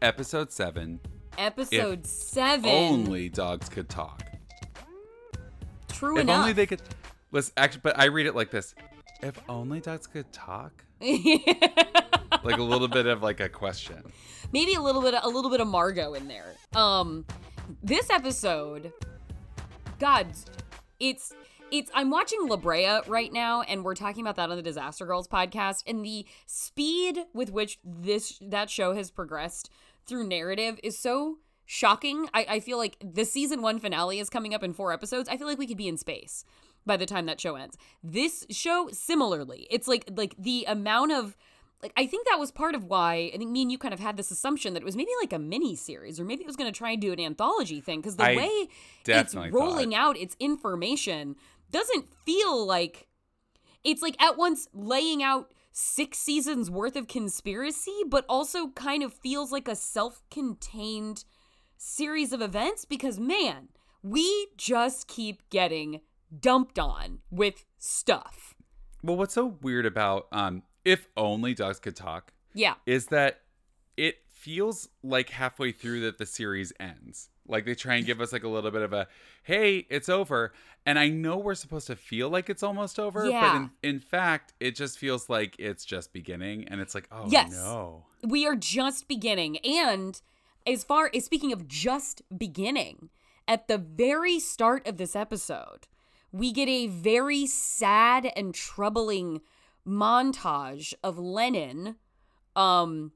Episode seven. Episode seven. Only dogs could talk. True if enough. only they could. Listen, actually, but I read it like this: If only dogs could talk. like a little bit of like a question. Maybe a little bit, a little bit of Margot in there. Um, this episode, God, it's it's I'm watching La Brea right now, and we're talking about that on the Disaster Girls podcast, and the speed with which this that show has progressed through narrative is so shocking. I, I feel like the season one finale is coming up in four episodes. I feel like we could be in space by the time that show ends. This show, similarly, it's like like the amount of like I think that was part of why I think me and you kind of had this assumption that it was maybe like a mini series or maybe it was going to try and do an anthology thing because the I way it's rolling thought. out its information doesn't feel like it's like at once laying out six seasons worth of conspiracy but also kind of feels like a self-contained series of events because man we just keep getting dumped on with stuff Well, what's so weird about um, if only dogs could talk yeah is that it feels like halfway through that the series ends. Like they try and give us like a little bit of a, hey, it's over. And I know we're supposed to feel like it's almost over, but in, in fact, it just feels like it's just beginning. And it's like, oh Yes. no. we are just beginning and as far as speaking of just beginning at the very start of this episode we get a very sad and troubling montage of lennon um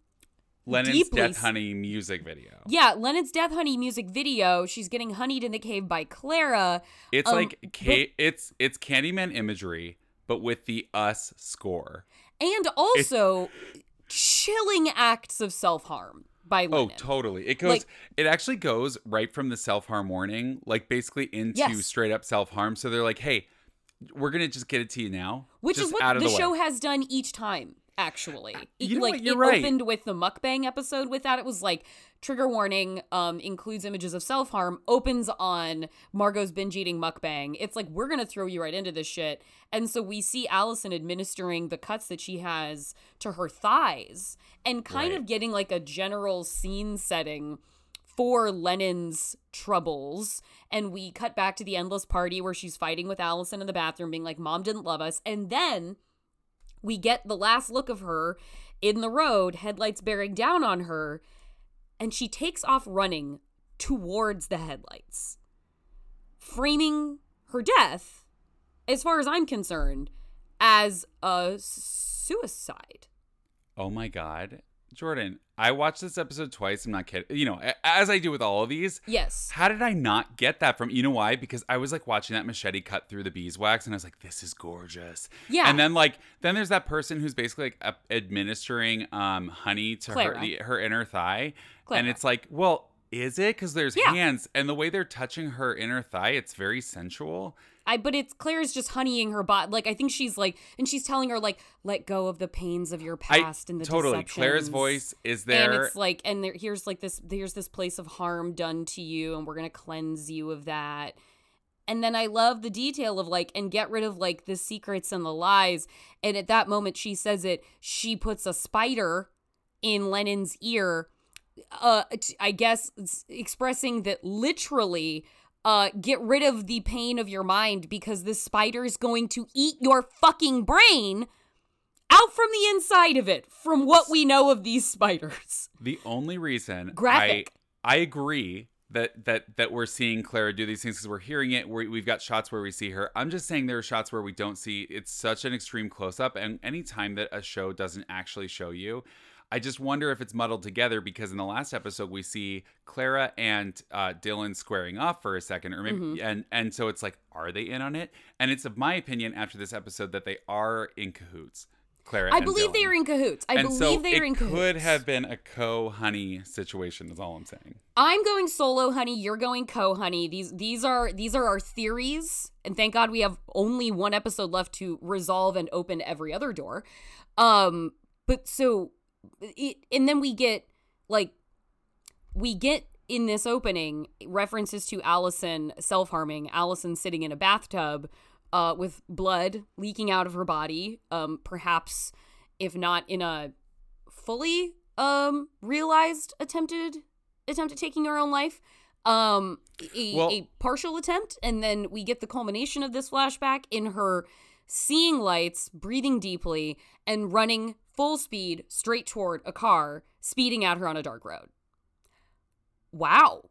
Lennon's Deeply Death Honey music video. yeah lennon's death honey music video she's getting honeyed in the cave by clara It's Um, like ca- it's it's Candyman imagery, but with the us score. and also chilling acts of self-harm by Lennon. Oh, totally. It goes. Like- it actually goes right from the self harm warning, like basically into Yes. straight up self harm. So they're like, "Hey, we're gonna just get it to you now," Which is what the, the, show has done each time, actually. You know like what? You're it right. opened with the mukbang episode with that. It was like trigger warning, um, includes images of self-harm, opens on Margot's binge eating mukbang. It's like we're gonna throw you right into this shit. And so we see Allison administering the cuts that she has to her thighs and kind Right. of getting like a general scene setting for Lennon's troubles. And we cut back to the endless party where she's fighting with Allison in the bathroom, being like, Mom didn't love us. And then we get the last look of her in the road, headlights bearing down on her, and she takes off running towards the headlights, framing her death, as far as I'm concerned, as a suicide. Oh my god, Jordan! I watched this episode twice. I'm not kidding. You know, as I do with all of these. Yes. How did I not get that from? You know why? Because I was like watching that machete cut through the beeswax, and I was like, "This is gorgeous." Yeah. And then like, then there's that person who's basically like administering um honey to her the, her inner thigh, Clara. and it's like, well, is it? Because there's Yeah. hands, and the way they're touching her inner thigh, it's very sensual. I but it's Claire's just honeying her body. Like I think she's like, and she's telling her like, let go of the pains of your past and the totally. Claire's voice is there, And it's like, and there, here's like this, here's this place of harm done to you, and we're gonna cleanse you of that. And then I love the detail of like, and get rid of like the secrets and the lies. And at that moment, she says it. She puts a spider in Lennon's ear. Uh, I guess expressing that literally, uh, get rid of the pain of your mind because this spider is going to eat your fucking brain out from the inside of it. From what we know of these spiders. The only reason Graphic. I I agree that that that we're seeing Clara do these things because we're hearing it. we we've got shots where we see her. I'm just saying there are shots where we don't see. It's such an extreme close up, and anytime that a show doesn't actually show you. I just wonder if it's muddled together because in the last episode we see Clara and uh, Dylan squaring off for a second, or maybe, Mm-hmm. and and so it's like, are they in on it? And it's of my opinion after this episode that they are in cahoots. Clara, I believe they are in cahoots. I and believe so they are in cahoots. could have been a co-honey situation. Is all I'm saying. I'm going solo, honey. You're going co, honey. These these are these are our theories, and thank God we have only one episode left to resolve and open every other door. Um, but so, it, and then we get like, we get in this opening references to Allison self harming. Allison sitting in a bathtub, uh, with blood leaking out of her body. Um, perhaps if not in a fully um realized attempted attempted taking her own life. Um a, Well- a partial attempt and then we get the culmination of this flashback in her seeing lights, breathing deeply and running full speed straight toward a car speeding at her on a dark road. Wow.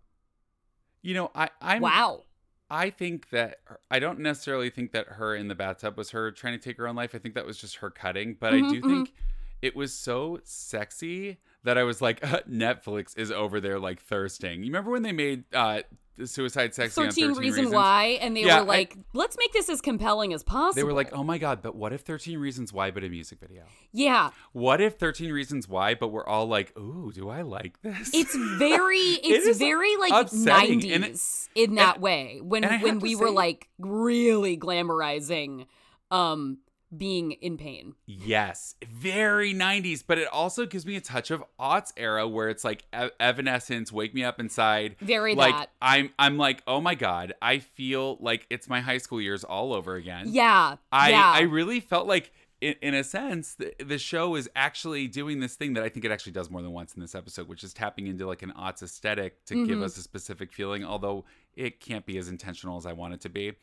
You know, I I'm wow. I think that I don't necessarily think that her in the bathtub was her trying to take her own life. I think that was just her cutting. But I Mhm, do think it was so sexy that I was like, Netflix is over there like thirsting. You remember when they made uh, Suicide Sex 13, 13 reason Reasons? why and they Yeah, were I- like let's make this as compelling as possible They were like, oh my God, but what if 13 Reasons Why but a music video? yeah What if 13 Reasons Why but we're all like, ooh, do I like this? it's very it's is very like upsetting, and it- 90s in that way when and I have when to we were like really glamorizing um being in pain Yes, very 90s, but it also gives me a touch of aughts era where it's like Evanescence, Wake Me Up Inside. very like that I'm I'm like, "Oh my god, I feel like it's my high school years all over again." yeah I yeah I really felt like in, in a sense the, the show is actually doing this thing that I think it actually does more than once in this episode, which is tapping into like an aughts aesthetic to give Mhm. us a specific feeling, although it can't be as intentional as I want it to be.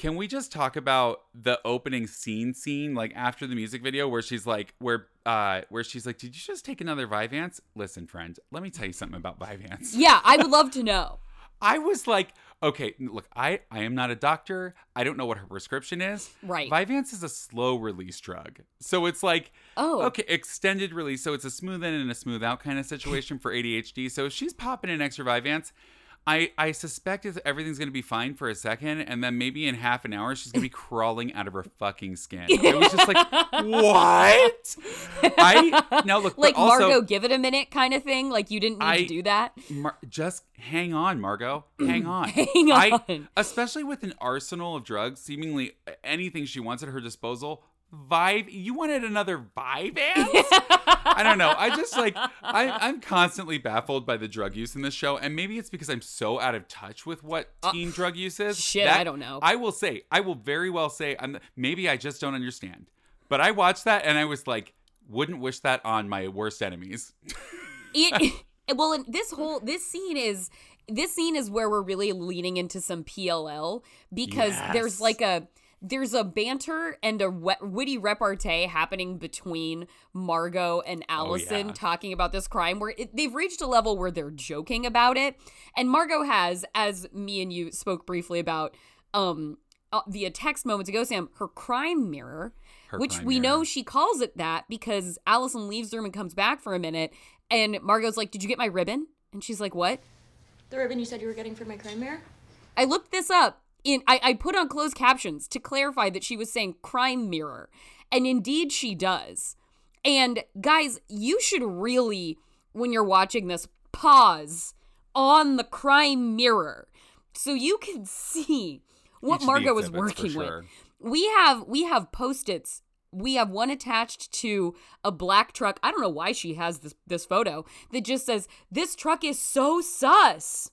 Can we just talk about the opening scene scene like after the music video where she's like where uh where she's like, "Did you just take another Vyvanse?" Listen, friend, let me tell you something about Vyvanse. yeah i would love to know I was like, okay, look, I I am not a doctor. I don't know what her prescription is. right Vyvanse is a slow release drug. So it's like, oh okay, extended release. So it's a smooth in and a smooth out kind of situation for ADHD. So if she's popping an extra Vyvanse, I, I suspect if everything's going to be fine for a second. And then maybe in half an hour, she's going to be crawling out of her fucking skin. It was just like, what? I, now look, like also, margot give it a minute kind of thing like you didn't need I- to do that Mar- just hang on, Margot. Hang on. hang I, on especially with an arsenal of drugs, seemingly anything she wants at her disposal. Vive, you wanted another Vyvanse? I don't know. I just like I, I'm constantly baffled by the drug use in this show, and maybe it's because I'm so out of touch with what teen drug use is. Uh, shit, that- I don't know. I will say, I will very well say, I'm maybe I just don't understand. But I watched that and I was like, wouldn't wish that on my worst enemies. it well this whole this scene is this scene is where we're really leaning into some PLL because there's like a there's a banter and a wet, witty repartee happening between Margot and Allison yeah. talking about this crime where it, they've reached a level where they're joking about it and Margot has as me and you spoke briefly about um uh, via text moments ago Sam her crime mirror Her which crime we know she calls it that because Allison leaves the room and comes back for a minute, and Margot's like, "Did you get my ribbon?" And she's like, "What?" The ribbon you said you were getting for my crime mirror? I looked this up. In I, I put on closed captions to clarify that she was saying crime mirror, and indeed she does. And guys, you should really, when you're watching this, pause on the crime mirror so you can see what Margot was working with. we have we have post-its. We have one attached to a black truck. I don't know why she has this this photo that just says this truck is so sus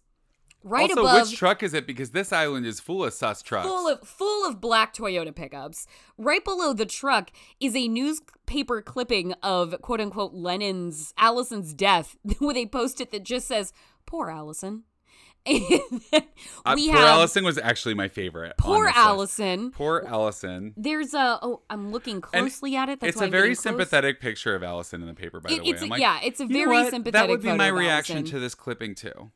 right also, above which truck is it? Because this island is full of sus trucks. full of full of black toyota pickups right below the truck is a newspaper clipping of quote unquote lennon's allison's death with a post-it that just says poor allison and Uh, poor have Allison was actually my favorite. poor allison Poor Allison. There's a oh, I'm looking closely at it. That's it's a I'm very getting close. sympathetic picture of Allison in the paper, by It- the way. a- like, yeah, it's a very sympathetic. That would be my reaction Allison. to this clipping too.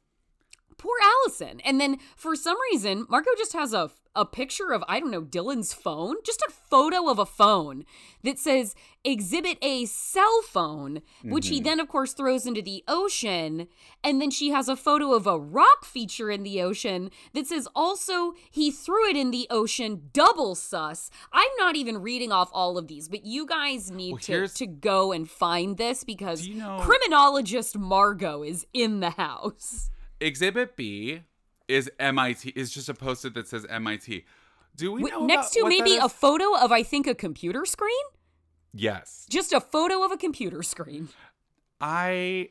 Poor Allison. And then for some reason, Margot just has a a picture of I don't know Dylan's phone, just a photo of a phone that says Exhibit A cell phone, which Mm-hmm. he then of course throws into the ocean. And then she has a photo of a rock feature in the ocean that says also he threw it in the ocean, double sus. I'm not even reading off all of these, but you guys need Well, to, to go and find this because you know- criminologist Margot is in the house. Exhibit B is MIT. Is just a post-it that says MIT. Do we know next to maybe a photo of I think a computer screen? yes. Just a photo of a computer screen. I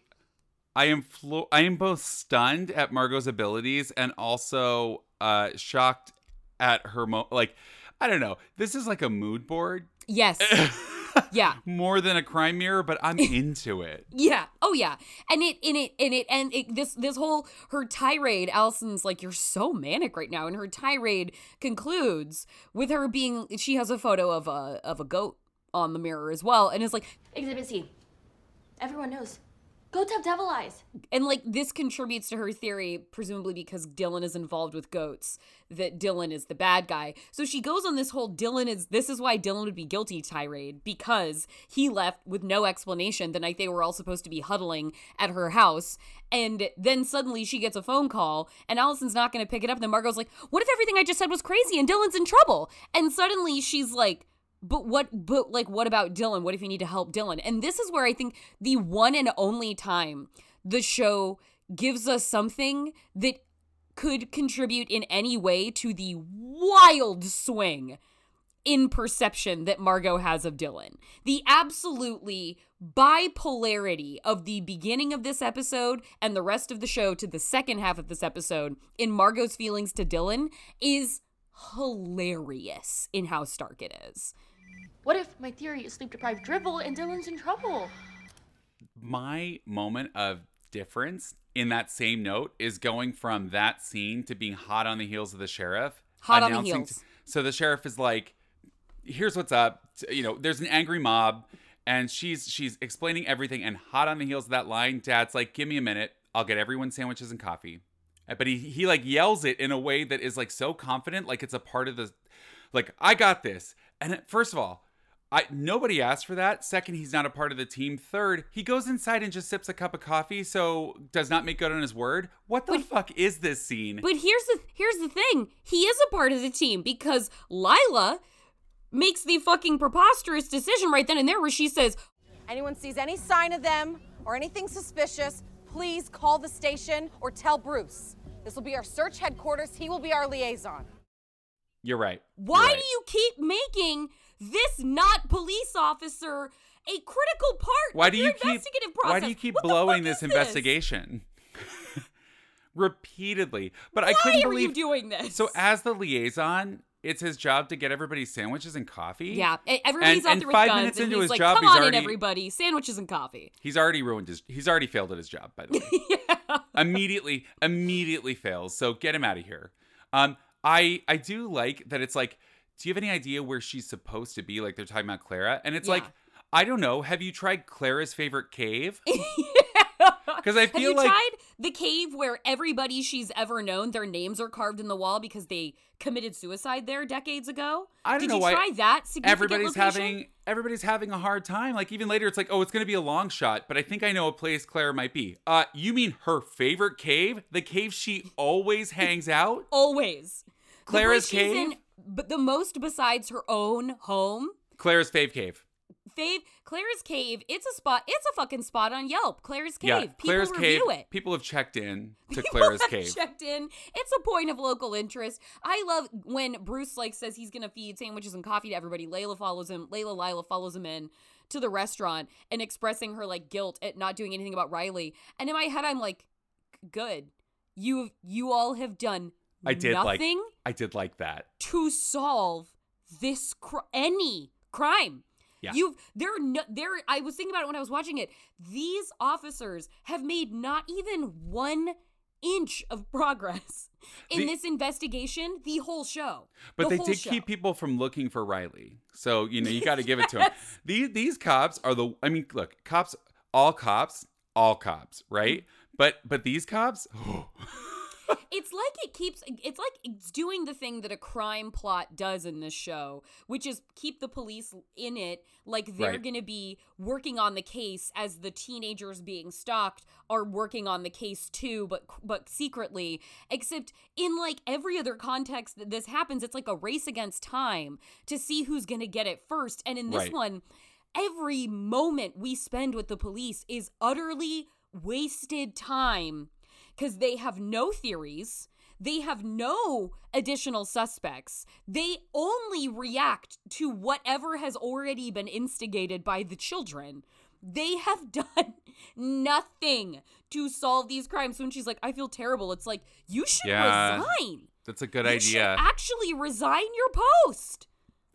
I am flo- I am both stunned at Margot's abilities and also uh shocked at her mo like I don't know. This is like a mood board. Yes. Yeah. more than a crime mirror, but I'm into it. Yeah. Oh yeah. And it and it and it and it, this this whole her tirade. Allison's like, "You're so manic right now," and her tirade concludes with her being. She has a photo of a of a goat on the mirror as well, and is like, Exhibit C. Everyone knows. Goats have devil eyes. and like this contributes to her theory, presumably because Dylan is involved with goats, that Dylan is the bad guy. So she goes on this whole Dylan is this is why Dylan would be guilty tirade because he left with no explanation the night they were all supposed to be huddling at her house. And then suddenly she gets a phone call and Allison's not going to pick it up. And then Margot's like, What if everything I just said was crazy and Dylan's in trouble? And suddenly she's like, but what but like what about Dylan? What if you need to help Dylan? And this is where I think the one and only time the show gives us something that could contribute in any way to the wild swing in perception that Margot has of Dylan. The absolutely bipolarity of the beginning of this episode and the rest of the show to the second half of this episode in Margot's feelings to Dylan is hilarious in how stark it is. What if my theory is sleep deprived dribble and Dylan's in trouble? My moment of difference in that same note is going from that scene to being hot on the heels of the sheriff. Hot on the announcing heels. so the sheriff is like, "Here's what's up." You know, there's an angry mob, and she's she's explaining everything. And hot on the heels of that line, Dad's like, "Give me a minute. I'll get everyone sandwiches and coffee." Uh, But he he like yells it in a way that is like so confident, like it's a part of the, like I got this. And first of all, I nobody asked for that. Second, he's not a part of the team. Third, he goes inside and just sips a cup of coffee, so does not make good on his word. What the fuck is this scene? But here's the here's the thing. He is a part of the team because Lila makes the fucking preposterous decision right then and there where she says, Anyone sees any sign of them or anything suspicious, please call the station or tell Bruce. This will be our search headquarters. He will be our liaison. You're right. You're "Why right. do you keep making this not police officer a critical part Why of do your you keep process? Why do you keep What blowing this investigation? Repeatedly. But I couldn't are believe you doing this? So as the liaison, it's his job to get everybody sandwiches and coffee. yeah, everybody's And- out and there with five guns, minutes and into he's his like, job, "Come he's on already- in, everybody, sandwiches and coffee." He's already ruined his he's already failed at his job, by the way. yeah. immediately immediately fails. So get him out of here. Um I I do like that it's like do you have any idea where she's supposed to be like they're talking about Clara and it's like I don't know. Have you tried Clara's favorite cave? Because I Have feel you like tried the cave where everybody she's ever known, their names are carved in the wall because they committed suicide there decades ago? I don't Did know you why try that? Everybody's location? having everybody's having a hard time. Like even later, it's like, oh, it's gonna be a long shot, but I think I know a place Clara might be. Uh, you mean her favorite cave? The cave she always hangs out? always. Clara's place she's in, cave? But the most besides her own home. Claire's fave cave. Fave Claire's cave. It's a spot. It's a fucking spot on Yelp. Claire's cave. Yeah, People cave. review it. People have checked in to People have cave. Checked in. It's a point of local interest. I love when Bruce like says he's gonna feed sandwiches and coffee to everybody. Layla follows him. Layla Lila follows him in to the restaurant and expressing her like guilt at not doing anything about Riley. And in my head, I'm like, good. You you all have done I did like I did like that. to solve this cr- any crime. Yeah. You've there no there I was thinking about it when I was watching it. These officers have made not even one inch of progress in The- this investigation the whole show. But The they did show. keep people from looking for Riley. So, you know, you got to give it to them. These these cops are the I mean, look, cops all cops, all cops, right? Mm-hmm. But but these cops, oh, It's like it keeps it's like it's doing the thing that a crime plot does in this show, which is keep the police in it like they're Right. going to be working on the case as the teenagers being stalked are working on the case too, but but secretly. Except in like every other context that this happens, it's like a race against time to see who's going to get it first. And in this Right. one, every moment we spend with the police is utterly wasted time because they have no theories. They have no additional suspects. They only react to whatever has already been instigated by the children. They have done nothing to solve these crimes. So when she's like, I feel terrible, it's like, you should Yeah. resign. that's a good you idea. should actually resign your post.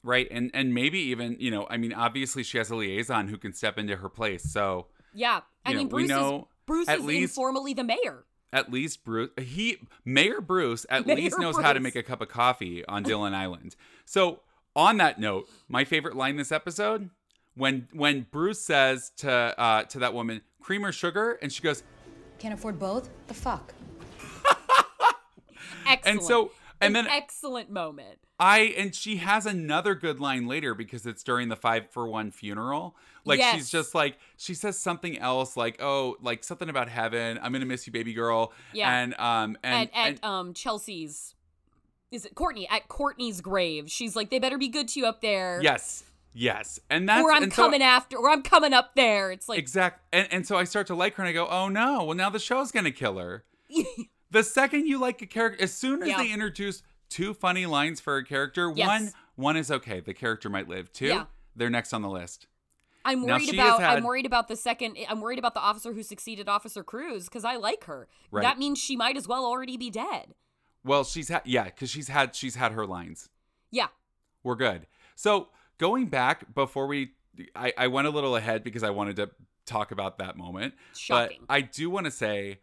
Right. And and maybe even, you know, I mean, obviously she has a liaison who can step into her place. So Yeah, I mean, know, we Bruce know is Bruce at is least- informally the mayor. At least Bruce he Mayor Bruce at Mayor least knows how to make a cup of coffee on Dylan Island. So on that note, my favorite line this episode, when when Bruce says to uh to that woman, cream or sugar, and she goes, Can't afford both? The fuck? Excellent. and so and An then excellent moment. I and she has another good line later because it's during the five for one funeral. Like Yes. she's just like she says something else like oh like something about heaven. I'm gonna miss you, baby girl. Yeah. And um and, at at and um Chelsea's is it Courtney at Courtney's grave. She's like, they better be good to you up there. yes yes and that's or I'm and so- coming after, or I'm coming up there. It's like, exact and and so I start to like her and I go oh no well now the show's gonna kill her. the second you like a character, as soon as Yeah. they introduce two funny lines for a character, Yes. one one is okay, the character might live. Two, Yeah. they're next on the list. I'm worried about. had- I'm worried about the second. I'm worried about the officer who succeeded Officer Cruz because I like her. Right. That means she might as well already be dead. Well, she's had yeah, because she's had she's had her lines. Yeah. We're good. So going back before we, I, I went a little ahead because I wanted to talk about that moment. Shocking. But I do want to say,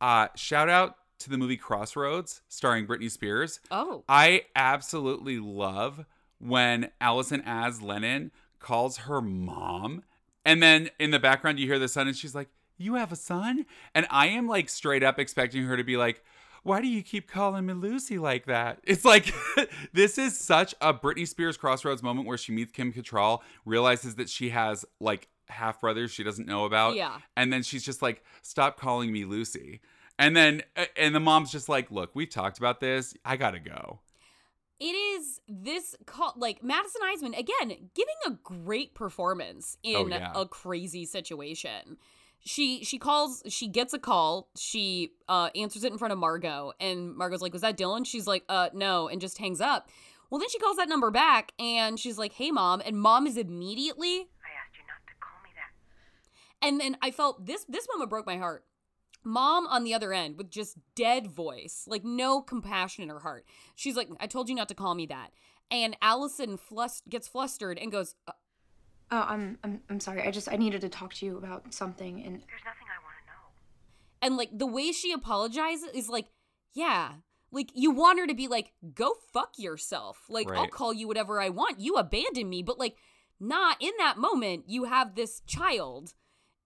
uh, shout out to the movie Crossroads starring Britney Spears. Oh. I absolutely love when Allison as Lennon calls her mom, and then in the background you hear the son, and she's like, "You have a son," and I am like straight up expecting her to be like. Why do you keep calling me Lucy like that? It's like this is such a Britney Spears crossroads moment where she meets Kim Cattrall, realizes that she has like half brothers she doesn't know about, Yeah. and then she's just like, "Stop calling me Lucy." And then and the mom's just like, "Look, we've talked about this. I gotta go." It is this call like Madison Iseman again giving a great performance in Oh, yeah. a crazy situation. She she calls she gets a call, she uh answers it in front of Margot and Margot's like, "Was that Dylan?" She's like, "Uh no," and just hangs up. Well, then she calls that number back and she's like, "Hey mom." And mom is immediately I asked you not to call me that. and then I felt this this moment broke my heart. Mom on the other end with just dead voice, like no compassion in her heart. She's like, "I told you not to call me that." And Allison flus- gets flustered and goes, "Uh, Oh, I'm, I'm I'm sorry. I just I needed to talk to you about something and There's nothing I want to know. and like the way she apologizes is like, "Yeah." Like you want her to be like, "Go fuck yourself." Like I'll call you whatever I want. You abandon me, but like not in that moment you have this child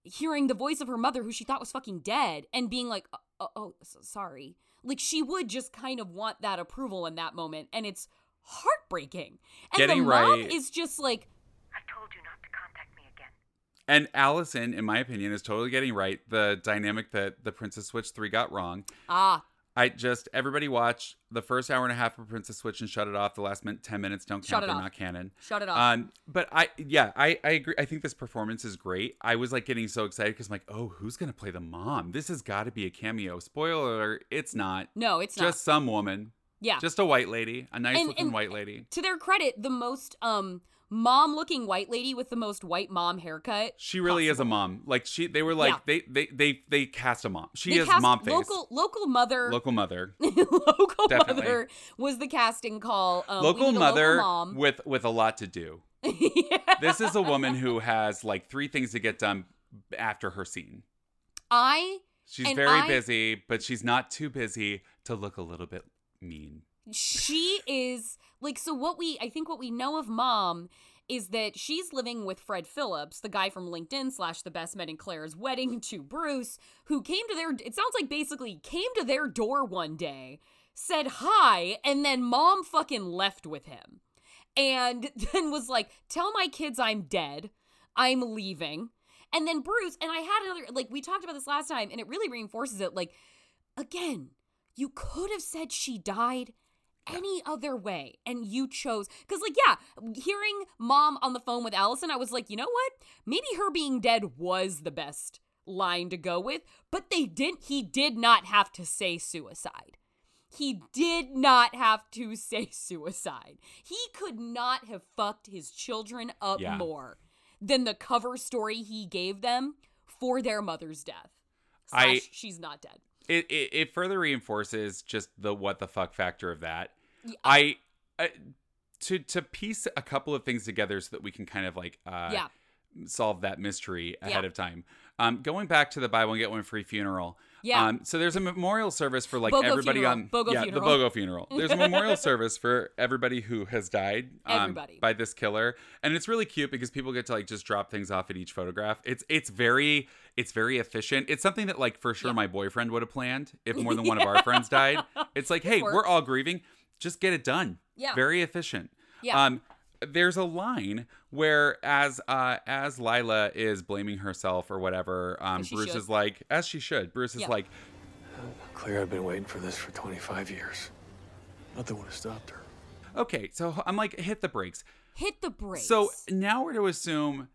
hearing the voice of her mother who she thought was fucking dead and being like oh, oh sorry like she would just kind of want that approval in that moment and it's heartbreaking and Getting the mom right. is just like I told you not to contact me again. And Allison, in my opinion, is totally getting right the dynamic that the Princess Switch 3 got wrong. ah I just everybody watch the first hour and a half of Princess Switch and shut it off. The last min- ten minutes don't Shut count; it they're off. not canon. shut it off Um, but I, yeah, I, I agree. I think this performance is great. I was like getting so excited because I'm like, oh, who's gonna play the mom? This has got to be a cameo. Spoiler: alert, it's not. no it's not Just some woman, yeah just a white lady, a nice And- looking and- white lady. to their credit the most um mom looking white lady with the most white mom haircut She really is a mom. Like she, they were like Yeah. they, they, they, they cast a mom. She They is mom face. local local mother Local mother. local Definitely. mother was the casting call um, local mother local mom. with with a lot to do. yeah. This is a woman who has like three things to get done after her scene. I She's very I- busy, but she's not too busy to look a little bit mean. she is like so what we I think what we know of mom is that she's living with Fred Phillips, the guy from LinkedIn slash the best men in Claire's wedding to Bruce, who came to their it sounds like basically came to their door one day, said hi, and then mom fucking left with him. And then was like, tell my kids I'm dead. I'm leaving. And then Bruce, and I had another, like, we talked about this last time, and it really reinforces it. Like, again, you could have said she died any other way and you chose because like yeah hearing mom on the phone with allison i was like you know what? Maybe her being dead was the best line to go with but they didn't he did not have to say suicide. He did not have to say suicide. He could not have fucked his children up Yeah. more than the cover story he gave them for their mother's death. I- she's not dead It, it it further reinforces just the what the fuck factor of that. Yeah. I, I to to piece a couple of things together so that we can kind of like uh, Yeah. solve that mystery ahead Yeah. of time. Um, going back to the buy one get one free funeral. Yeah. Um, so there's a memorial service for like BOGO everybody funeral. on BOGO yeah funeral. the BOGO funeral. There's a memorial service for everybody who has died um, by this killer, and it's really cute because people get to like just drop things off at each photograph. It's it's very it's very efficient. It's something that like for sure my boyfriend would have planned if more than one of our friends died. It's like hey we're all grieving, just get it done. Yeah. Very efficient. Yeah. Um, there's a line where as uh as Lila is blaming herself or whatever, um, Bruce should. is like, as she should. Bruce is Yeah. like, Claire, I've been waiting for this for 25 years. Nothing would have stopped her. okay, so I'm like, hit the brakes. Hit the brakes. So now we're to assume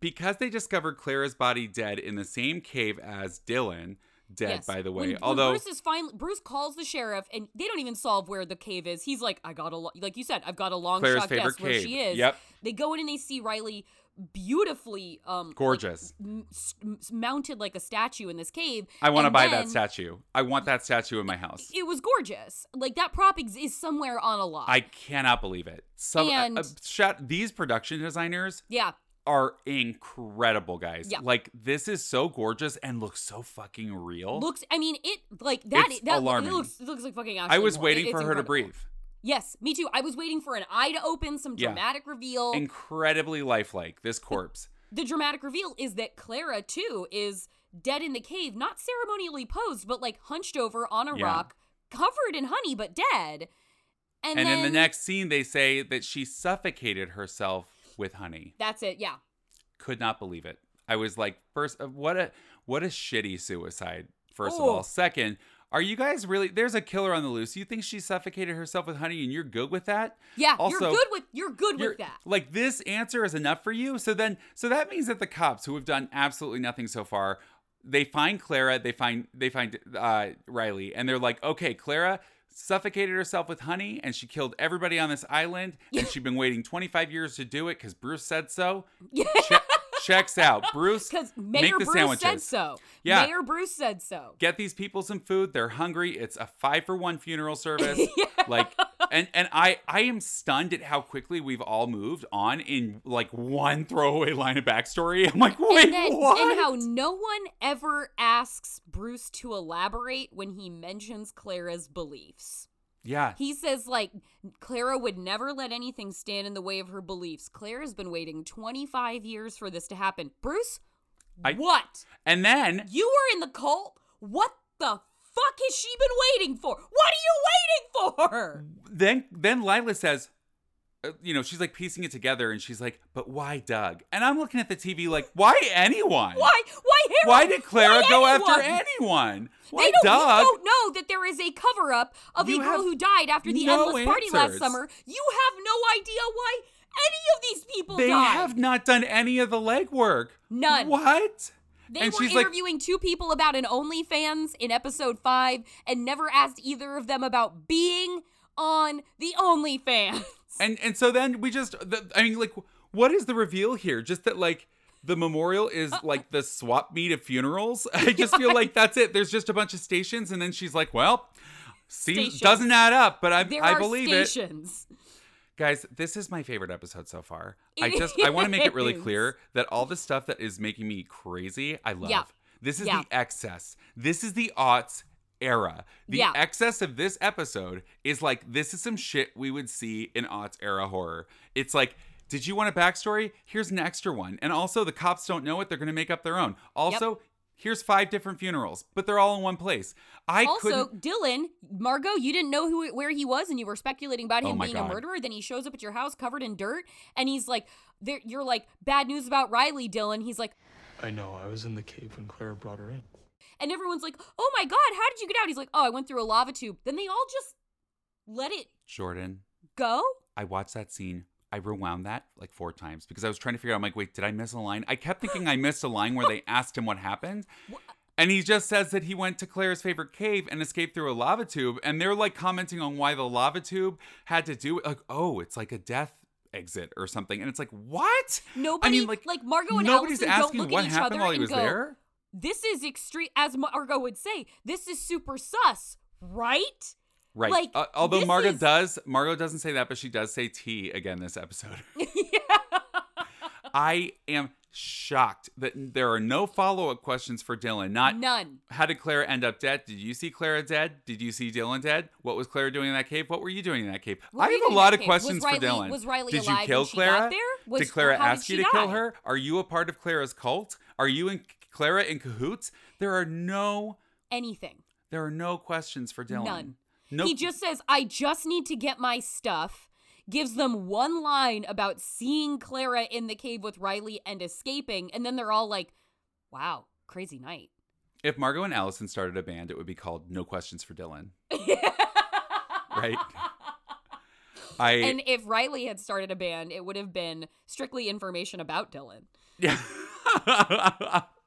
because they discovered Clara's body dead in the same cave as Dylan, dead Yes. by the way. When- when Although Bruce is finally Bruce calls the sheriff and they don't even solve where the cave is. He's like, I got a lo- like you said, I've got a long Claire's shot guess where she is. Yep. They go in and they see Riley beautifully um like, gorgeous. m- m- mounted like a statue in this cave. I want to buy that statue. I want that statue in my house. It was gorgeous. Like that prop ex- is somewhere on a lot. I cannot believe it. So uh, And- uh, these production designers yeah. Are incredible, guys. Yeah. Like this is so gorgeous and looks so fucking real. Looks I mean it like that It's that alarming. it looks it looks like fucking I was Moore. waiting It- for her to breathe. Yes, me too. I was waiting for an eye to open, some Yeah. dramatic reveal. Incredibly lifelike. This corpse. the dramatic reveal is that Clara too is dead in the cave, not ceremonially posed, but like hunched over on a Yeah. rock, covered in honey but dead. And, And then in the next scene, they say that she suffocated herself with honey. that's it. Yeah. Could not believe it. I was like, first, uh, what a what a shitty suicide. First of Oh. all, second, are you guys really? There's a killer on the loose. You think she suffocated herself with honey, and you're good with that? Yeah, Also, you're good with you're good You're- with that. Like this answer is enough for you. So then, so that means that the cops who have done absolutely nothing so far, they find Clara, they find they find uh, Riley, and they're like, okay, Clara suffocated herself with honey, and she killed everybody on this island, and she'd been waiting 25 years to do it because Bruce said so. Yeah. Checks out. Bruce, Because make Mayor the Bruce sandwiches. said so. Yeah. Mayor Bruce said so. Get these people some food. They're hungry. It's a five for one funeral service. Like, and and I I am stunned at how quickly we've all moved on in like one throwaway line of backstory. I'm like, wait, and then what? and how no one ever asks Bruce to elaborate when he mentions Clara's beliefs. Yeah, He says like Clara would never let anything stand in the way of her beliefs. Clara's been waiting 25 years for this to happen. Bruce, I- what? and then You were in the cult? What the fuck has she been waiting for? What are you waiting for? then then Lila says. Uh, You know, she's like piecing it together, and she's like, "But why Doug?" And I'm looking at the TV like, "Why anyone? Why? Why Harold? Why did Clara Why go anyone? after anyone? Why they don't, Doug?" You don't know that there is a cover up of You a girl who died after the no endless party last summer. You have no idea why any of these people died. They died. have not done any of the legwork. None. What? They and were she's like, interviewing two people about an OnlyFans in episode five and never asked either of them about being on the OnlyFans. and and so then we just, the, I mean, like, what is the reveal here? Just that like the memorial is Uh, like the swap meet of funerals. I just feel like that's it. There's just a bunch of stations, and then she's like, well. Seems doesn't add up, but I There I believe it. stations. Guys, this is my favorite episode so far. I It just I want to make it really clear that all the stuff that is making me crazy, I love. Yeah. This is Yeah. the excess. This is the aughts era. The Yeah. excess of this episode is like this is some shit we would see in aughts era horror. It's like did you want a backstory? Here's an extra one. And also, the cops don't know it. They're going to make up their own. Also, here's five different funerals, but they're all in one place. I also, couldn't. Dylan, Margot, you didn't know who where he was, and you were speculating about Oh him my being God. a murderer. Then he shows up at your house covered in dirt, and he's like, "You're like bad news about Riley, Dylan." He's like, I know, I was in the cave when Clara brought her in. And everyone's like, "Oh my God, how did you get out?" He's like, "Oh, I went through a lava tube." Then they all just let it Jordan, go. I watched that scene. I rewound that like four times because I was trying to figure out. I'm like, wait, did I miss a line? I kept thinking I missed a line where they asked him what happened. Uh and he just says that he went to Claire's favorite cave and escaped through a lava tube. And they're like commenting on why the lava tube had to do it. Like, oh, it's like a death exit or something. And it's like, what? Nobody, I mean, like, like Margot and nobody's Allison, don't asking look what at each happened other while he was go, there. This is extreme, as Margot would say. This is super sus, right? Right. Like, Uh, although Margot is- does, Margot doesn't say that, but she does say tea again this episode. yeah. I am shocked that there are no follow up questions for Dylan. Not None. how did Clara end up dead? Did you see Clara dead? Did you see Dylan dead? What was Clara doing in that cave? What were you doing in that cave? What I have a lot of cave? questions Riley- for Dylan. was Riley did alive you kill Clara? there? Was- did Clara how did ask you to kill her? Are you a part of Clara's cult? Are you and Clara in cahoots? There are no Anything. there are no questions for Dylan. None. No He just says, I just need to get my stuff, gives them one line about seeing Clara in the cave with Riley and escaping, and then they're all like, wow, crazy night. If Margot and Allison started a band, it would be called No Questions for Dylan. right? I And if Riley had started a band, it would have been strictly information about Dylan. Yeah.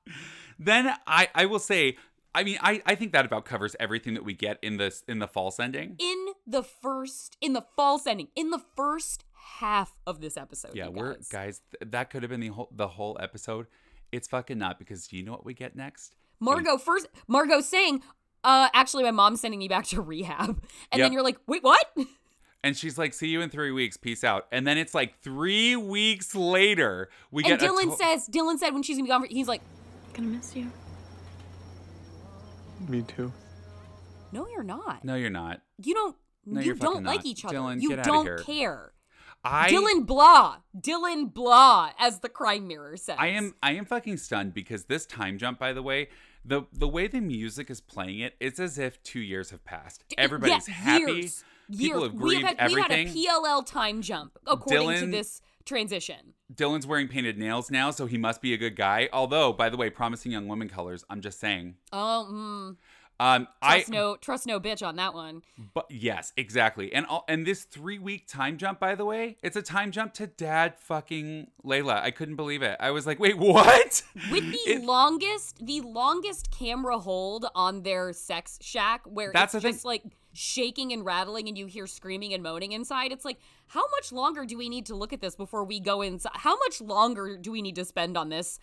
then I I will say I mean I I think that about covers everything that we get in this in the false ending. In the first, in the false ending, in the first half of this episode. Yeah, we're guys. guys th- that could have been the whole the whole episode. It's fucking not because do you know what we get next? Margot first, Margot saying, uh, actually, my mom's sending me back to rehab. And Yep. then you're like, wait, what? And she's like, "See you in 3 weeks. Peace out." And then it's like 3 weeks later, we and get Dylan to- says, Dylan said when she's gonna be gone, for, he's like, Gonna miss you. Me too. no, you're not. No, you're not. You don't. No, you you're don't like not. each other. Dylan, you get don't here. care. I Dylan blah. Dylan blah, as the crime mirror says. I am I am fucking stunned because this time jump, by the way, the the way the music is playing it, it's as if two years have passed. Everybody's Yeah, happy. years, People years. have we have had, everything. We had a PLL time jump according to this transition. Dylan's wearing painted nails now, so he must be a good guy. Although, by the way, promising young woman colors. I'm just saying. Oh, mm, Um, I trust no, trust no bitch on that one. But yes, exactly. And all, and this three week time jump, by the way, it's a time jump to dad fucking Layla. I couldn't believe it. I was like, wait, what? With the It- longest, the longest camera hold on their sex shack, where That's it's the thing. just like shaking and rattling, and you hear screaming and moaning inside. It's like, how much longer do we need to look at this before we go inside? How much longer do we need to spend on this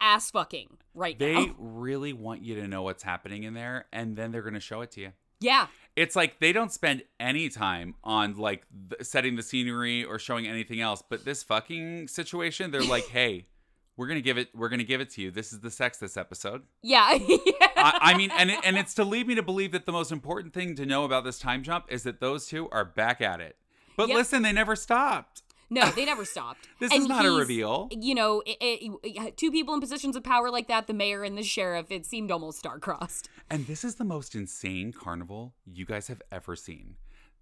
ass fucking right They now? They really want you to know what's happening in there, and then they're gonna show it to you. Yeah, It's like they don't spend any time on like th- setting the scenery or showing anything else. But this fucking situation, they're like, hey. We're gonna give it. We're gonna give it to you. This is the sex this episode. yeah, yeah. I, I mean, and it, and it's to lead me to believe that the most important thing to know about this time jump is that those two are back at it. But Yep. listen, they never stopped. No, they never stopped. This And is not a reveal. You know, it, it, two people in positions of power like that, the mayor and the sheriff, it seemed almost star-crossed. And this is the most insane carnival you guys have ever seen.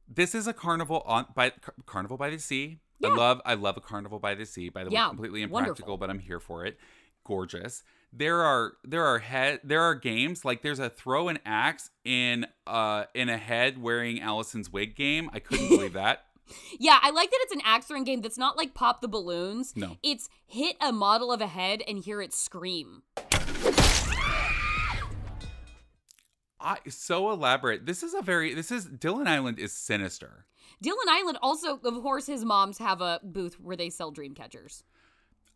This is a carnival on by car- carnival by the sea. I love I love a carnival by the sea. By the Yeah, way, completely wonderful. impractical, but I'm here for it. Gorgeous. There are there are head there are games like there's a throw an axe in uh in a head wearing Allison's wig game. I couldn't believe that. Yeah, I like that it's an axe throwing game that's not like pop the balloons. No. It's hit a model of a head and hear it scream. I so elaborate. This is a very this is Dylan Island is sinister. Dylan Island also, of course, his moms have a booth where they sell dream catchers.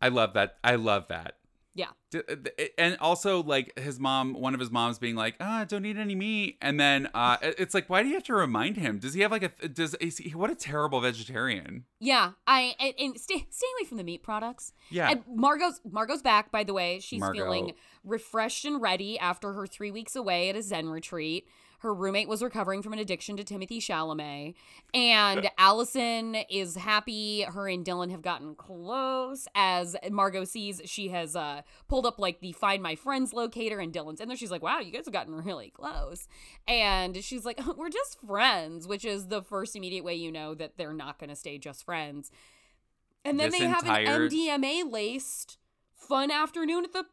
I love that. I love that. Yeah. Th- and also like his mom one of his moms being like ah don't eat any meat and then uh it's like why do you have to remind him does he have like a does is he, what a terrible vegetarian Yeah, I and, and stay stay away from the meat products. Yeah. And Margot's Margot's back, by the way. She's Margot. feeling refreshed and ready after her three weeks away at a Zen retreat. Her roommate was recovering from an addiction to Timothée Chalamet. And Allison is happy. Her and Dylan have gotten close. As Margot sees, she has uh, pulled up like the Find My Friends locator, and Dylan's in there. She's like, wow, you guys have gotten really close. And she's like, we're just friends, which is the first immediate way you know that they're not going to stay just friends. And then This they have entire- an MDMA laced fun afternoon at the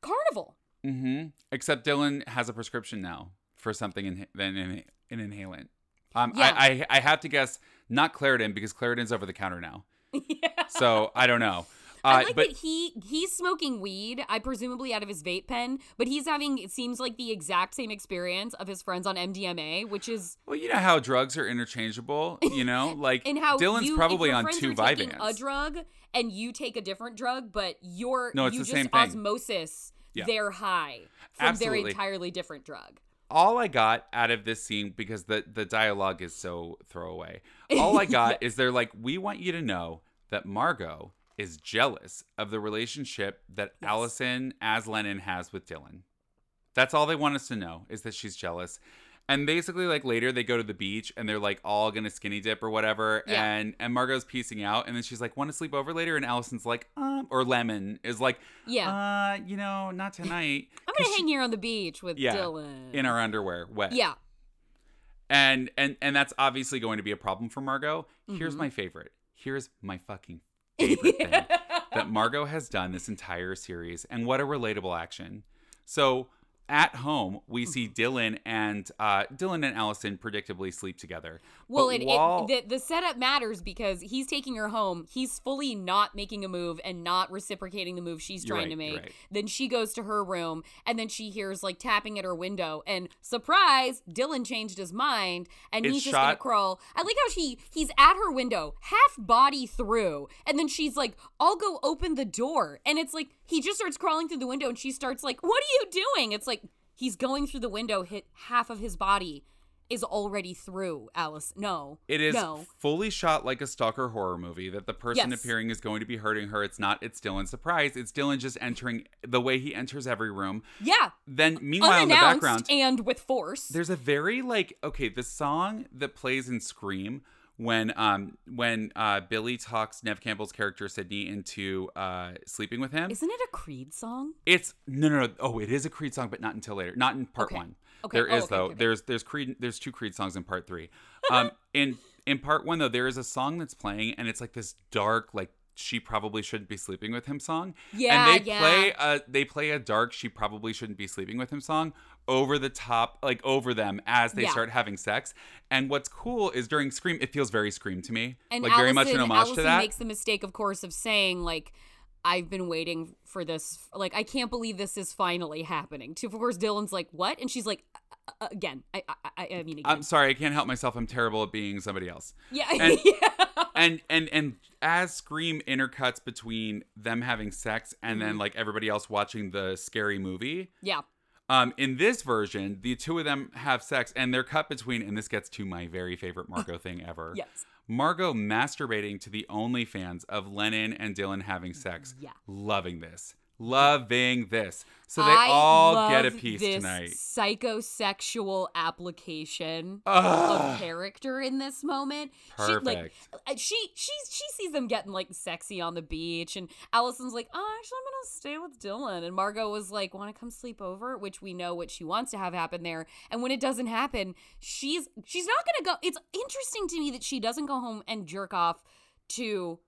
carnival. mm-hmm except Dylan has a prescription now for something in an inhalant um Yeah. I, I I have to guess not Claritin because Claritin's over the counter now yeah. so I don't know I uh, like but that he he's smoking weed, I presumably out of his vape pen, but he's having it seems like the exact same experience of his friends on MDMA, which is well you know how drugs are interchangeable you know like and how Dylan's you, probably on two Vyvanse a drug and you take a different drug, but you're No, it's you the just same thing. osmosis Yeah. their high from Absolutely. their entirely different drug. all I got out of this scene because the the dialogue is so throwaway. All I got is they're like, we want you to know that Margot is jealous of the relationship that Allison as Lennon has with Dylan. That's all they want us to know is that she's jealous. And basically, like later, they go to the beach and they're like all gonna skinny dip or whatever. Yeah. And and Margot's piecing out, and then she's like, "Want to sleep over later?" And Allison's like, "Um," or Lemon is like, Yeah. uh, you know, not tonight." I'm gonna she- hang here on the beach with Yeah, Dylan. in our underwear, wet. yeah. and and and that's obviously going to be a problem for Margot. Here's Mm-hmm. my favorite. Here's my fucking that Margot has done this entire series, and what a relatable action. So at home, we Mm-hmm. see Dylan and uh, Dylan and Allison predictably sleep together. Well, it, while- it the, the setup matters because he's taking her home. He's fully not making a move and not reciprocating the move she's trying right, to make. right. Then she goes to her room and then she hears like tapping at her window and surprise, Dylan changed his mind and It's he's just gonna crawl. I like how she he's at her window, half body through, and then she's like, "I'll go open the door," and it's like he just starts crawling through the window and she starts like, "What are you doing?" It's like he's going through the window, hit half of his body. Is already through, Alice. No. It is No. fully shot like a stalker horror movie that the person Yes. appearing is going to be hurting her. It's not, it's Dylan. Surprise. It's Dylan just entering the way he enters every room. Yeah. Then, meanwhile, in the background, and with force. there's a very like okay the song that plays in scream when um when uh billy talks neve campbell's character sydney into uh sleeping with him Isn't it a Creed song? it's no no no oh it is a creed song but not until later not in part Okay. one Okay. there Oh, is okay, though okay, there's there's creed there's two creed songs in part three um in in part one though there is a song that's playing and it's like this dark like she probably shouldn't be sleeping with him song Yeah, and they yeah. play a they play a dark she probably shouldn't be sleeping with him song over the top like over them as they Yeah. start having sex and what's cool is during scream it feels very scream to me And like Allison, very much an homage Allison to that makes the mistake, of course, of saying like, "I've been waiting for this. Like, I can't believe this is finally happening." To of course, Dylan's like, "What?" And she's like, "Uh, uh, "Again, I, I, I I mean, again. i'm sorry i can't help myself i'm terrible at being somebody else yeah, and- yeah." and and and as scream intercuts between them having sex and Mm-hmm. then like everybody else watching the scary movie yeah. Um in this version the two of them have sex and they're cut between and this gets to my very favorite margot thing ever Yes. margot masturbating to the OnlyFans of lennon and dylan having sex Yeah. loving this loving this so they I all get a piece this tonight psychosexual application Ugh. of character in this moment. She, like, Perfect. uh, she she she sees them getting like sexy on the beach, and Allison's like, "Oh, actually, I'm gonna stay with Dylan." And Margot was like, "Want to come sleep over?" Which we know what she wants to have happen there. And when it doesn't happen, she's she's not gonna go. It's interesting to me that she doesn't go home and jerk off to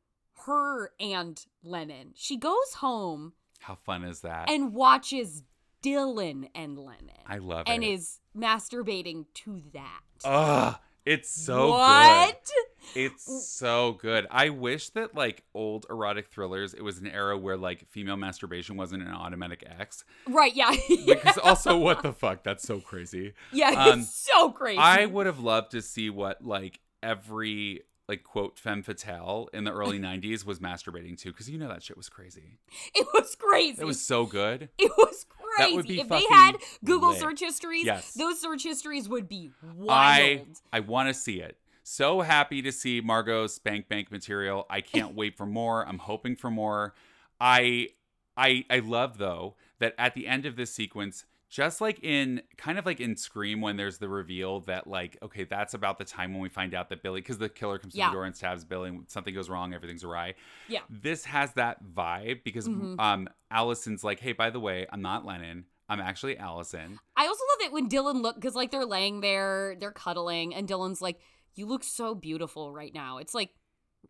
her and Lennon. She goes home how fun is that and watches Dylan and Lennon. i love it. and is masturbating to that. Ugh, it's so good. what? It's so good. I wish that like old erotic thrillers, it was an era where like female masturbation wasn't an automatic X. Right, yeah. Because also, what the fuck? That's so crazy. yeah, um, it's so crazy. I would have loved to see what like every like quote femme fatale in the early '90s was masturbating to, because you know that shit was crazy. it was crazy. It was so good. It was crazy. That would be if they had Google lit. search histories, Yes. those search histories would be wild. I I want to see it. So happy to see Margot's Spank Bank material. I can't wait for more. I'm hoping for more. I I I love though that at the end of this sequence, just like in kind of like in Scream when there's the reveal that like okay that's about the time when we find out that Billy because the killer comes to the door and stabs Billy and something goes wrong everything's awry. Yeah. This has that vibe because Mhm. um Allison's like hey by the way I'm not Lennon I'm actually Allison. I also love it when Dylan look because like they're laying there, they're cuddling, and Dylan's like, "You look so beautiful right now." It's like.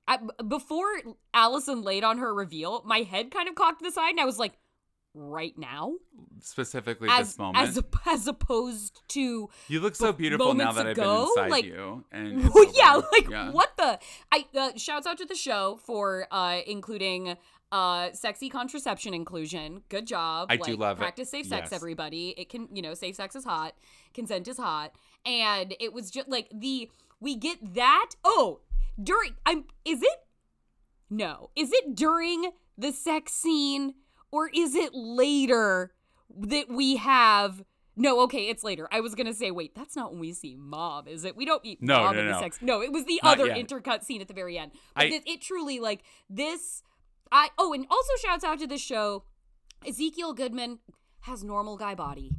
I, before Allison laid on her reveal, my head kind of cocked to the side, and I was like, "Right now?" Specifically as this moment. as as opposed to You look so beautiful now that ago, I've been inside like- you. And Well, yeah, like Yeah. what the? I uh, shouts out to the show for uh including uh sexy contraception inclusion. Good job. I do Like, love it. practice safe sex, Yes. everybody. It can you know safe sex is hot, consent is hot, and it was just like the we get that. Oh, during I'm is it? No, is it during the sex scene or is it later that we have No, okay, it's later. I was gonna say, wait, that's not when we see Mom, is it? We don't meet No, Mom no, in the sex. No, it was the Not other yet. intercut scene at the very end. But I- it, it truly like this. I oh, and also shouts out to this show. Ezekiel Goodman has normal guy body.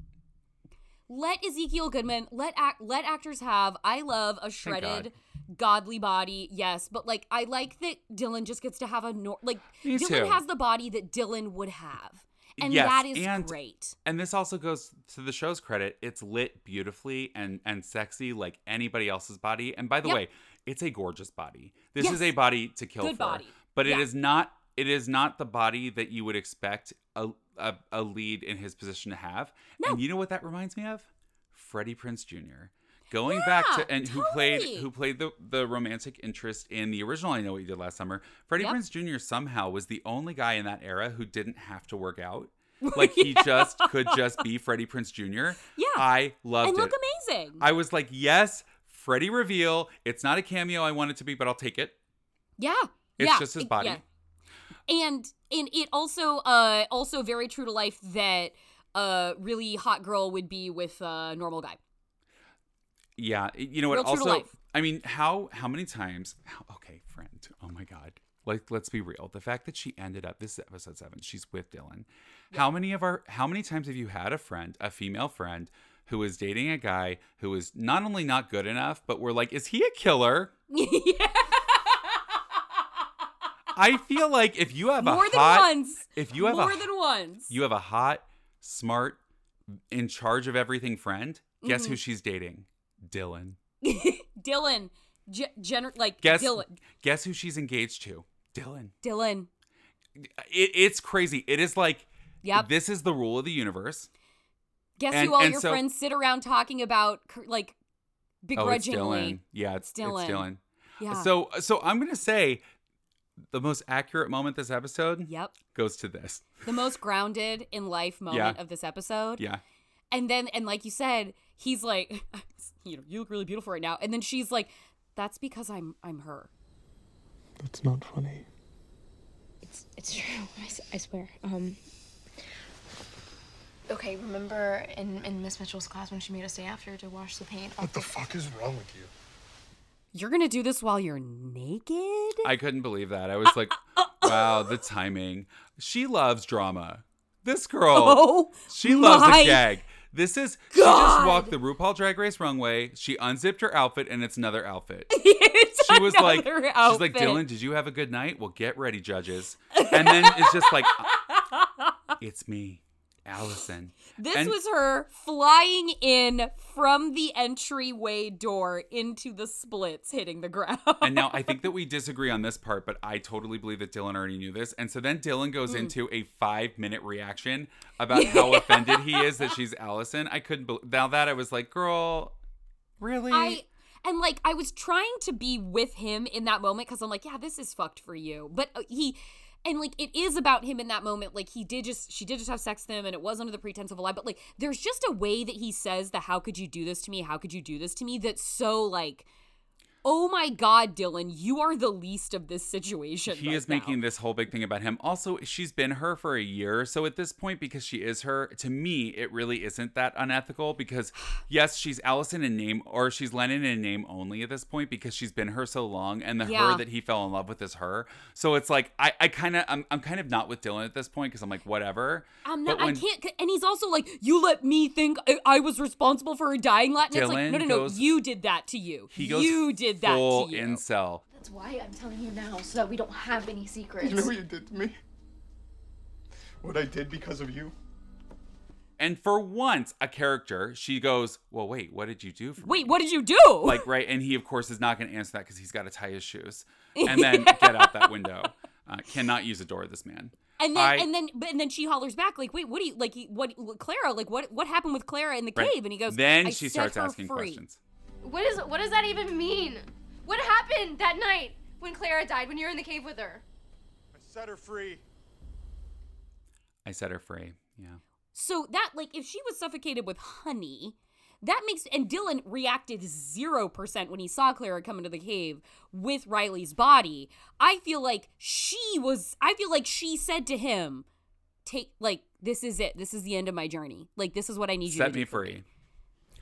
Let Ezekiel Goodman let act let actors have. I love a shredded, godly body. Yes, but like I like that Dylan just gets to have a nor- like Me Dylan too. has the body that Dylan would have, and Yes, that is and- great. And this also goes to the show's credit. It's lit beautifully and and sexy like anybody else's body. And by the Yep. way, it's a gorgeous body. This Yes. is a body to kill Good for. body. But it Yeah. is not it is not the body that you would expect a a, a lead in his position to have. No. And you know what that reminds me of? Freddie Prinze Jr. Going back to and who totally. played who played the the romantic interest in the original I Know What You Did Last Summer. Freddie Yep. Prinze Jr. somehow was the only guy in that era who didn't have to work out. Like he just could just be Freddie Prinze Jr. Yeah. I loved and it. look amazing. I was like, yes, Freddie reveal. It's not a cameo I want it to be, but I'll take it. yeah, It's yeah, just his it- body. yeah. And and it also uh also very true to life that a really hot girl would be with a normal guy. Yeah, you know what? Real also. I mean, how how many times? How, okay, friend. Oh my God. Like, let's be real. The fact that she ended up this is episode seven. She's with Dylan. How many of our? How many times have you had a friend, a female friend, who was dating a guy who was not only not good enough, but we're like, is he a killer? yeah. I feel like if you have More a than hot, once. if you have More a than once. you have a hot, smart, in charge of everything friend. Guess Mm-hmm. who she's dating? Dylan. Dylan, G- gener- like Guess Dylan, guess who she's engaged to? Dylan. Dylan. It, it's crazy. It is like Yep. this is the rule of the universe. Guess and- who all your so- friends sit around talking about, like Oh, it's Dylan. begrudgingly. Yeah, it's, It's Dylan. It's Dylan. yeah. So so I'm gonna say the most accurate moment this episode yep. goes to this. The most grounded in life moment of this episode. Yeah. And then, and like you said, he's like, you know, you look really beautiful right now. And then she's like, that's because I'm, I'm her. That's not funny. It's it's true. I swear. Um. Okay, remember in, in Miss Mitchell's class when she made us stay after to wash the paint? What the fuck is wrong with you? You're gonna do this while you're naked? I couldn't believe that. I was like, wow, the timing. She loves drama. This girl, Oh, she loves my a gag. This is she just walked the RuPaul Drag Race runway. She unzipped her outfit, and it's another outfit. it's She was like, another she's like. Dylan, did you have a good night? Well, get ready, judges. And then it's just like, it's me, Allison. This And- was her flying in from the entryway door into the splits, hitting the ground. And now I think that we disagree on this part, but I totally believe that Dylan already knew this. And so then Dylan Mm. goes into a five minute reaction about how offended he is that she's Allison. I couldn't believe now that I was like, girl, really? I and like I was trying to be with him in that moment because I'm like, yeah, this is fucked for you. But uh, he and like it is about him in that moment. Like he did just she did just have sex with him and it was under the pretense of a lie. But like there's just a way that he says the how could you do this to me? How could you do this to me? That's so like Oh my god, Dylan, you are the least of this situation. he right is now. making this whole big thing about him. Also, she's been her for a year. So at this point, because she is her, to me, it really isn't that unethical because, yes, she's Allison in name or she's Lennon in name only at this point because she's been her so long and the Yeah. her that he fell in love with is her. So it's like, I, I kind of, I'm, I'm kind of not with Dylan at this point because I'm like, whatever. I'm not. When I can't. And he's also like, you let me think I, I was responsible for her dying. Latin. It's like, no, no, no. goes- you did that to you. He goes you did that full to you. incel. That's why I'm telling you now, so that we don't have any secrets. You know what you did to me? What I did because of you? And for once, a character, she goes, well, wait, what did you do for me? Wait, what did you do? like right and he of course is not going to answer that because he's got to tie his shoes and then get out that window uh, cannot use a door this man and then I- and then but and then she hollers back like, wait, what do you like? What Clara? Like, what what happened with Clara in the Right. cave? And he goes, then "I she set starts her asking free." questions What is what does that even mean? What happened that night when Clara died when you were in the cave with her? I set her free. i set her free yeah So that like if she was suffocated with honey, that makes and Dylan reacted 0% when he saw Clara come into the cave with Riley's body. I feel like she was I feel like she said to him, take like this is it. This is the end of my journey. Like this is what I need you Set to do me for free.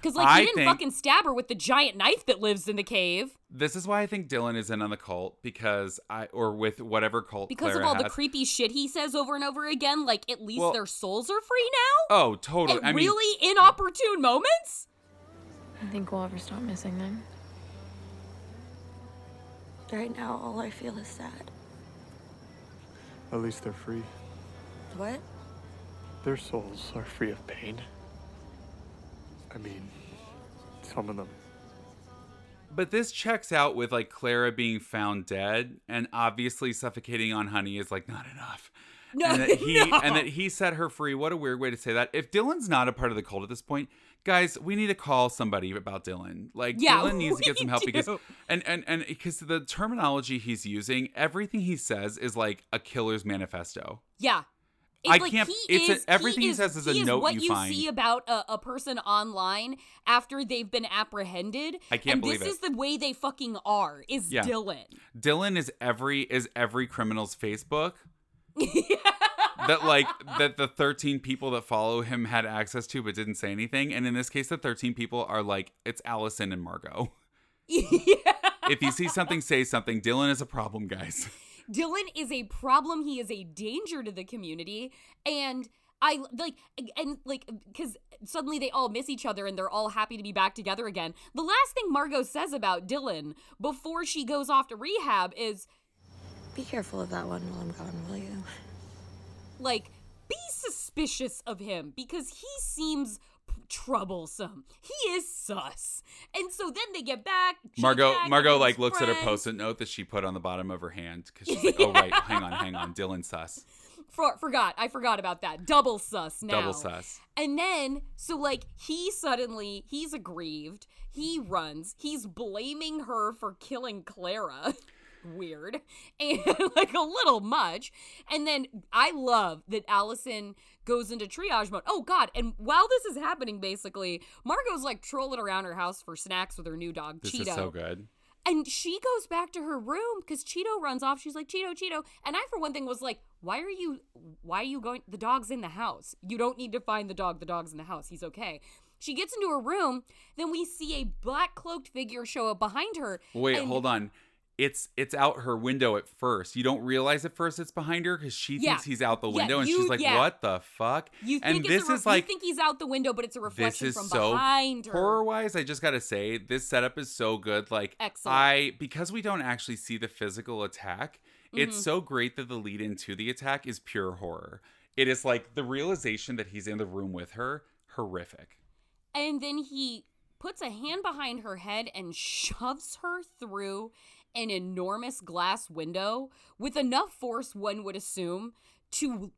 Because like I you didn't think- fucking stab her with the giant knife that lives in the cave This is why I think Dylan is in on the cult because I or with whatever cult because Clara of all the creepy shit he says over and over again. Like at least Well- their souls are free now. Oh, totally. At I mean, really inopportune moments. I think we'll ever stop missing them. Right now, all I feel is sad. At least they're free. What? Their souls are free of pain. I mean, some of them. But this checks out with like Clara being found dead and obviously suffocating on honey is like not enough. No, and that he no. and that he set her free. What a weird way to say that. If Dylan's not a part of the cult at this point, guys, we need to call somebody about Dylan. Like Yeah, Dylan needs to get some help because and and and because the terminology he's using, everything he says is like a killer's manifesto. Yeah. I It's like can't- it's a- everything he is, says is a he note what you you find. see about a, a person online after they've been apprehended. I can't and believe this it. is the way they fucking are. Is Yeah. Dylan? Dylan is every is every criminal's Facebook. that like that the 13 people that follow him had access to but didn't say anything and in this case the 13 people are like it's Allison and Margot. yeah. If you see something say something Dylan is a problem guys. Dylan is a problem. He is a danger to the community. And I like, and like, because suddenly they all miss each other and they're all happy to be back together again. The last thing Margot says about Dylan before she goes off to rehab is Be careful of that one while I'm gone, will you? like, be suspicious of him because he seems troublesome. He is sus. And so then they get back. Margot back, Margot like looks at her post-it note that she put on the bottom of her hand cuz she's like oh right hang on hang on Dylan sus. For, forgot. I forgot about that. Double sus now. Double sus. And then, so like, he suddenly, he's aggrieved. He runs. He's blaming her for killing Clara. Weird. And like a little much. And then I love that Allison goes into triage mode. Oh, God. And while this is happening, basically, Margot's like trolling around her house for snacks with her new dog, This Cheeto. is so good. And she goes back to her room because Cheeto runs off. She's like, Cheeto, Cheeto. And I, for one thing, was like, why are you, why are you going? The dog's in the house. You don't need to find the dog. The dog's in the house. He's okay. She gets into her room. Then we see a black cloaked figure show up behind her. Wait, and- hold on. It's it's out her window at first. You don't realize at first it's behind her because she Yeah. thinks he's out the Yeah, window, and she's like, yeah. "What the fuck?" You think and it's this a re- is like you think he's out the window, but it's a this reflection is from so behind her. horror wise. I just gotta say this setup is so good. Like Excellent. I because we don't actually see the physical attack. It's Mhm. so great that the lead into the attack is pure horror. It is like the realization that he's in the room with her, horrific. And then he puts a hand behind her head and shoves her through an enormous glass window with enough force, one would assume, to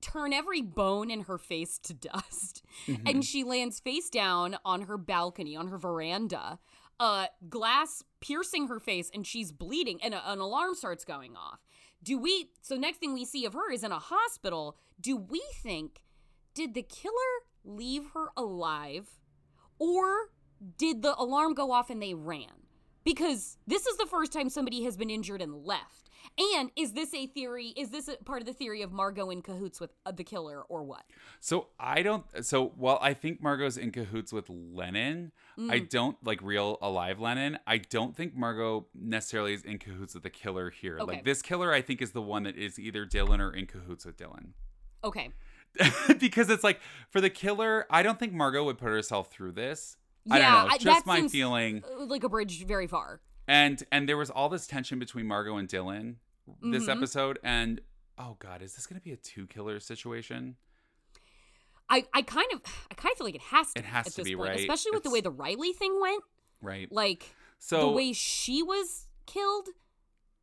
turn every bone in her face to dust. Mm-hmm. And she lands face down on her balcony, on her veranda. Uh, glass piercing her face, and she's bleeding, and a- an alarm starts going off. Do we? So next thing we see of her is in a hospital. Do we think did the killer leave her alive, or did the alarm go off and they ran? Because this is the first time somebody has been injured and left. And is this a theory? Is this a part of the theory of Margot in cahoots with uh, the killer, or what? So I don't. So while I think Margot's in cahoots with Lennon, I Mm. don't like real alive Lennon. I don't think Margot necessarily is in cahoots with the killer here. Okay. Like this killer, I think is the one that is either Dylan or in cahoots with Dylan. Okay. because it's like for the killer, I don't think Margot would put herself through this. I Yeah, don't know. I- Just my feeling. uh, Like a bridge very far. And and there was all this tension between Margot and Dylan this Mhm. episode, and oh god, is this gonna be a two killer situation? I, I kind of I kind of feel like it has to It has at to this be, point, right? especially with the way the Riley thing went. Right. Like So the way she was killed.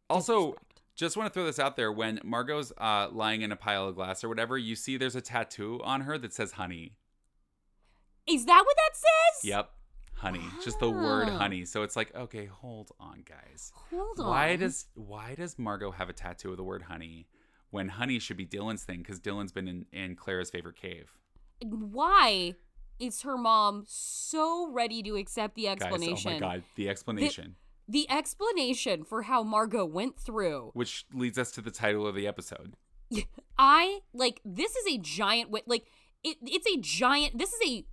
Also, just want to throw this out there. When Margot's uh, lying in a pile of glass or whatever, you see there's a tattoo on her that says honey. Is that what that says? Yep. Honey. Just the word honey. So it's like, okay, hold on, guys. Hold on. Why does why does Margot have a tattoo of the word honey when honey should be Dylan's thing? Because Dylan's been in, in Clara's favorite cave. Why is her mom so ready to accept the explanation? Guys, oh my god, the explanation. The explanation for how Margot went through. which leads us to the title of the episode. I like this is a giant like it, it's a giant this is a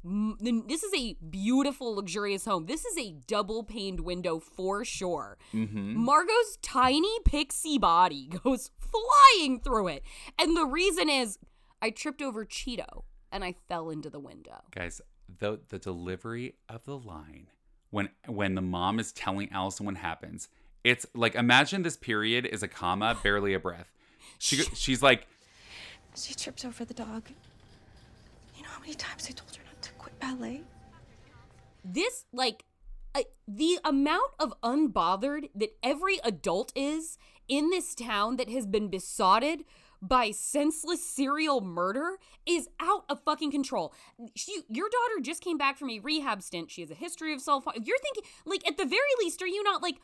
this is a beautiful luxurious home. This is a double paned window for sure. Mm-hmm. Margot's tiny pixie body goes flying through it. And the reason is I tripped over Cheeto and I fell into the window. Guys, the the delivery of the line when when the mom is telling Allison what happens, it's like imagine this period is a comma, barely a breath. She go- she's like, She tripped over the dog. You know how many times I told her not to quit ballet? this like uh, the amount of unbothered that every adult is in this town that has been besotted by senseless serial murder is out of fucking control. She, your daughter just came back from a rehab stint. She has a history of self. You're thinking, like, at the very least, are you not like?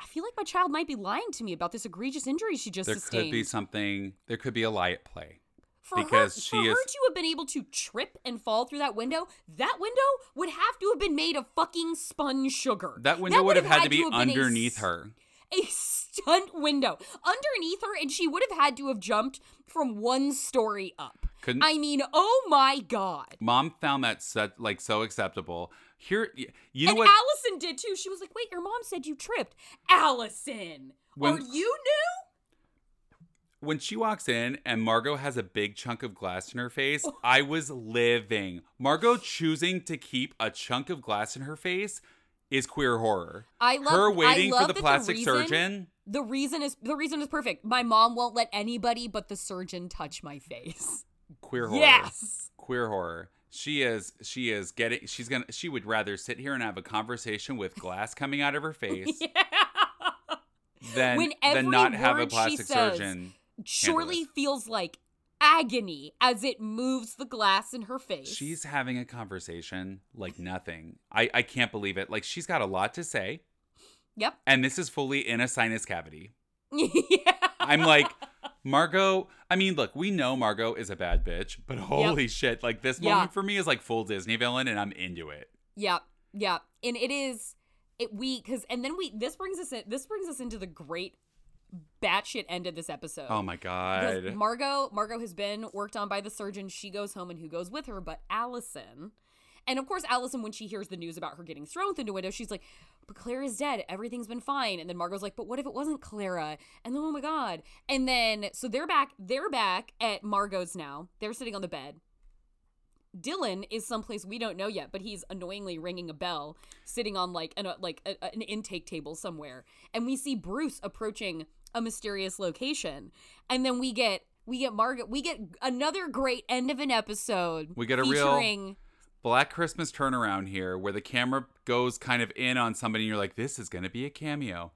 I feel like my child might be lying to me about this egregious injury she just there sustained. There could be something, there could be a lie at play. For because her, she for is- her to have been able to trip and fall through that window, that window would have to have been made of fucking spun sugar. That window would have had to be have been a underneath her. A stunt window underneath her, and she would have had to have jumped from one story up. Couldn't- I mean, oh my god! Mom found that set like so acceptable. Here, you know and what? Allison did too. She was like, "Wait, your mom said you tripped." Allison, When- are you new? When she walks in and Margot has a big chunk of glass in her face, I was living. Margot choosing to keep a chunk of glass in her face is queer horror. I love her waiting love for the plastic reason- surgeon. The reason is the reason is perfect. My mom won't let anybody but the surgeon touch my face. Queer horror. Yes. Queer horror. She is she is getting she's gonna she would rather sit here and have a conversation with glass coming out of her face than When than every not have a word she plastic says surgeon. Surely feels like agony as it moves the glass in her face. She's having a conversation like nothing. I, I can't believe it. Like she's got a lot to say, Yep. and this is fully in a sinus cavity. yeah. I'm like, Margot. I mean, look, we know Margot is a bad bitch, but holy shit, like this Yeah. moment for me is like full Disney villain, and I'm into it. Yep. Yep. And it is it we cuz and then we this brings us in this brings us into the great batshit end of this episode. Oh my Because god. Margot, Margot has been worked on by the surgeon. She goes home, and who goes with her? But Allison. And of course, Allison, when she hears the news about her getting thrown through the window, she's like, "But Clara's dead. Everything's been fine." And then Margot's like, "But what if it wasn't Clara?" And then, oh my god! And then, so they're back. They're back at Margot's now. They're sitting on the bed. Dylan is someplace we don't know yet, but he's annoyingly ringing a bell, sitting on like an uh, like a, an intake table somewhere, and we see Bruce approaching a mysterious location, and then we get we get Margot, we get another great end of an episode. We get a real- Black Christmas turnaround here, where the camera goes kind of in on somebody, and you're like, "This is gonna be a cameo."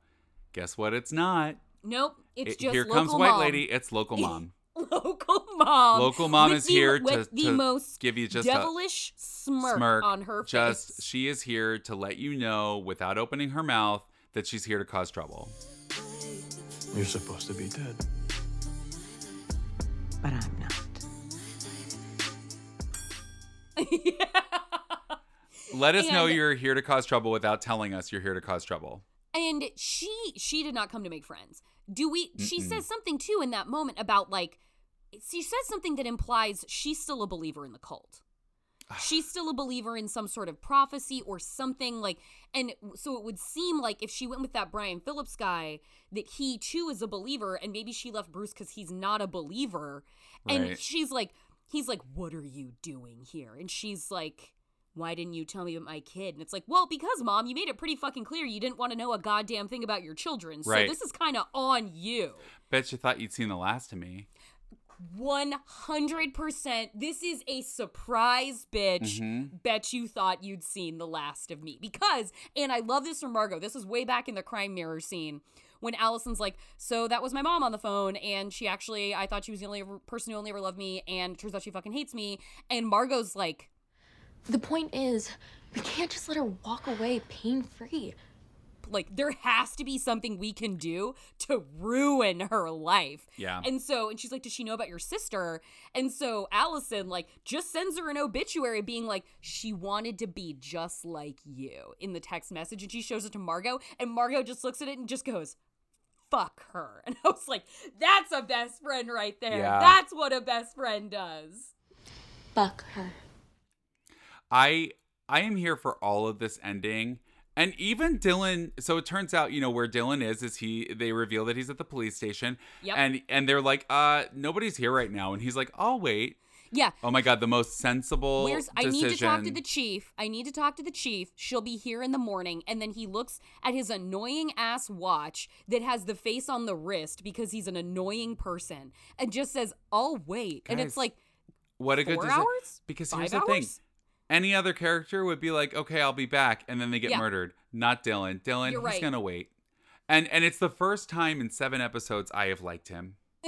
Guess what? It's not. nope, it's It- just here comes White mom. Lady. It's local mom. local mom. Local mom is the- here to, the to most give you just a devilish smirk, smirk on her just face. she is here to let you know without opening her mouth that she's here to cause trouble You're supposed to be dead. But I'm not. let us know you're here to cause trouble without telling us you're here to cause trouble And she she did not come to make friends. Do we she Mm-mm. says something too in that moment about like she says something that implies she's still a believer in the cult. She's still a believer in some sort of prophecy or something like and so it would seem like if she went with that Brian Phillips guy that he too is a believer and maybe she left Bruce cuz he's not a believer and Right. she's like he's like what are you doing here and she's like why didn't you tell me about my kid? And it's like, well, because mom, you made it pretty fucking clear you didn't want to know a goddamn thing about your children. So Right. this is kind of on you. bet you thought you'd seen the last of me 100%. This is a surprise, bitch. Mhm. Bet you thought you'd seen the last of me. Because, and I love this from Margot. This is way back in the crime mirror scene when Allison's like, So that was my mom on the phone. And she actually, I thought she was the only person who only ever loved me. And turns out she fucking hates me. And Margot's like, The point is, we can't just let her walk away pain free. Like there has to be something we can do to ruin her life. Yeah. And so and she's like, "Does she know about your sister?" And so Allison like just sends her an obituary being like, "She wanted to be just like you" in the text message and she shows it to Margot and Margot just looks at it and just goes, fuck her. And I was like, that's a best friend right there. Yeah. That's what a best friend does. Fuck her. I I am here for all of this ending. And even Dylan, so it turns out, you know, where Dylan is, is he they reveal that he's at the police station. Yep. And and they're like, uh, nobody's here right now. And he's like, I'll wait. Yeah. Oh my god, the most sensible Where's I decision. need to talk to the chief. I need to talk to the chief. She'll be here in the morning. And then he looks at his annoying ass watch that has the face on the wrist because he's an annoying person and just says, I'll wait. and it's like, What a good hours? Because Five here's the thing. Any other character would be like, okay, I'll be back, and then they get Yeah. murdered. Not Dylan. Dylan, You're he's right. gonna wait. And and it's the first time in seven episodes I have liked him.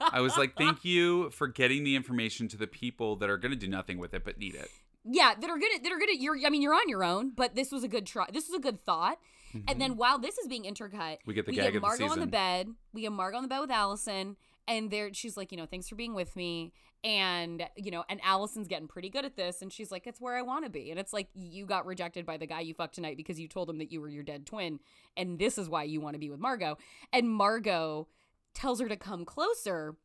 I was like, thank you for getting the information to the people that are gonna do nothing with it but need it. yeah, that are gonna that are gonna you're I mean, you're on your own, but this was a good try. This was a good thought. And then while this is being intercut, Mm-hmm. We get the we gag get the Margot on the bed. We get Margot on the bed with Allison, and there she's like, you know, thanks for being with me. And you know, and Allison's getting pretty good at this, and she's like, it's where I want to be. And it's like you got rejected by the guy you fucked tonight because you told him that you were your dead twin, and this is why you want to be with Margot. And Margot tells her to come closer.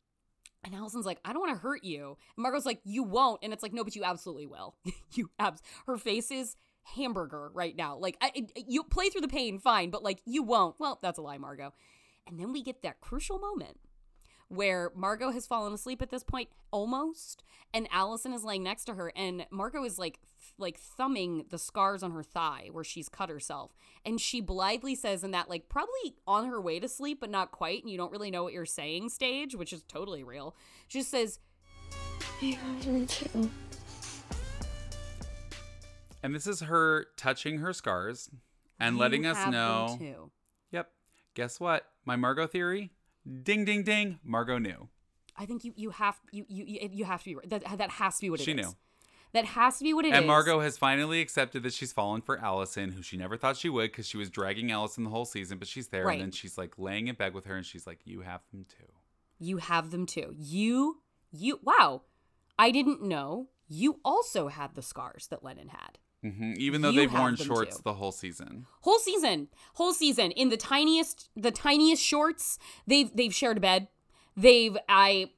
And Allison's like, I don't want to hurt you. And Margot's like, you won't. And it's like, no, but you absolutely will. you abs. Her face is hamburger right now. Like, I, you play through the pain, fine, but like, you won't. Well, that's a lie, Margot. And then we get that crucial moment where Margot has fallen asleep at this point, almost, and Allison is laying next to her, and Margot is like, th- like thumbing the scars on her thigh where she's cut herself, and she blithely says in that like probably on her way to sleep, but not quite, and you don't really know what you're saying stage, which is totally real. She just says, He loves me too. And this is her touching her scars and letting "You us have them know. too." Yep. Guess what? My Margot theory? Ding ding ding. Margot knew. I think you you have you you you have to be right. That that has to be what it is. She knew. That has to be what it is. and Margot has finally accepted that she's fallen for Allison, who she never thought she would because she was dragging Allison the whole season, but she's there. Right. And then she's like laying in bed with her and she's like, You have them too. You have them too. You, you, wow. I didn't know you also had the scars that Lennon had. Hmm Even though You they've worn shorts too. the whole season. Whole season, whole season in the tiniest, the tiniest shorts. They've they've shared a bed. They've I,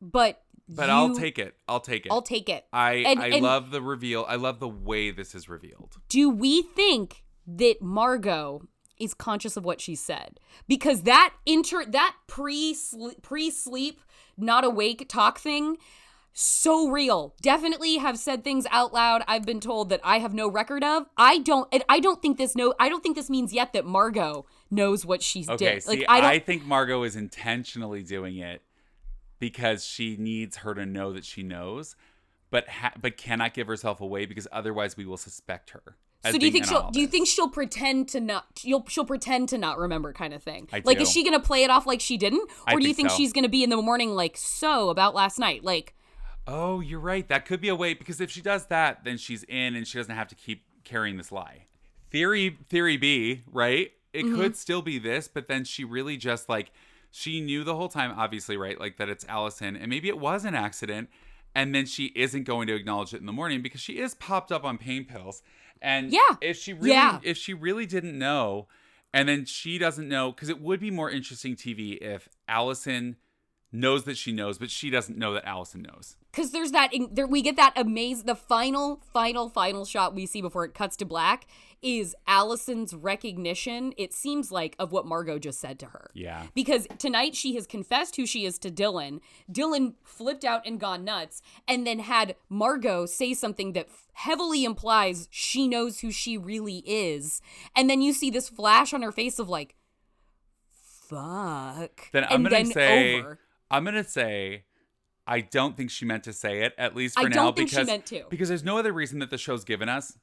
but But I'll take it. I'll take it. I'll take it. I And- I and love the reveal. I love the way this is revealed. do we think that Margot is conscious of what she said? Because that inter that pre pre sleep not awake talk thing so real. Definitely have said things out loud I've been told that I have no record of. I don't and I don't think this no I don't think this means yet that Margot knows what she's Okay, did. see, Like I I think Margot is intentionally doing it because she needs her to know that she knows, but ha- but cannot give herself away because otherwise we will suspect her. so do you think she'll do you think she'll pretend to not you'll she'll pretend to not remember kind of thing? I like do. is she gonna play it off like she didn't? I Or do you think think so. she's gonna be in the morning like so about last night? Like Oh, you're right. That could be a way because if she does that, then she's in and she doesn't have to keep carrying this lie. Theory theory B, right? It Mm-hmm. could still be this, but then she really just like she knew the whole time, obviously, right? Like that it's Allison, and maybe it was an accident, and then she isn't going to acknowledge it in the morning because she is popped up on pain pills. And Yeah. if she really Yeah. if she really didn't know, and then she doesn't know, because it would be more interesting TV if Allison knows that she knows, but she doesn't know that Allison knows. because there's that there we get that amazing the final final final shot we see before it cuts to black is Allison's recognition it seems like of what Margot just said to her Yeah. because tonight she has confessed who she is to Dylan Dylan flipped out and gone nuts and then had Margot say something that heavily implies she knows who she really is and then you see this flash on her face of like fuck Then I'm and gonna then say over. I'm gonna say I don't think she meant to say it, at least for I now, don't think she because meant to. because there's no other reason that the show's given us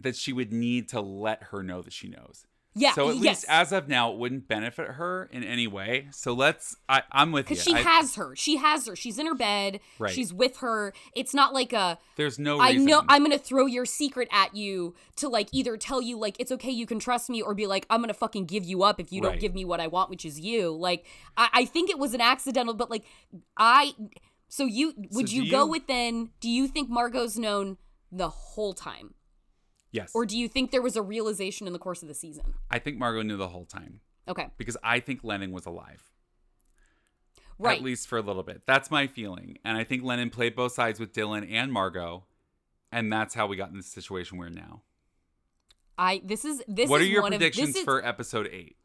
that she would need to let her know that she knows. Yeah, So at yes. least as of now, it wouldn't benefit her in any way. So let's. I, I'm with you. Because she I- has her. She has her. She's in her bed. Right. She's with her. It's not like a. There's no I reason. know I'm gonna throw your secret at you to like either tell you like it's okay you can trust me or be like I'm gonna fucking give you up if you don't give me what I want which is you like I, I think it was an accidental but like I so you would So you, do go you- with then do you think Margot's known the whole time Yes. or do you think there was a realization in the course of the season I think Margot knew the whole time. Okay. because I think Lennon was alive. Right. At least for a little bit. That's my feeling. And I think Lennon played both sides with Dylan and Margot. And that's how we got in the situation we're in now. I this is this what is are your one of- predictions this is, for episode eight?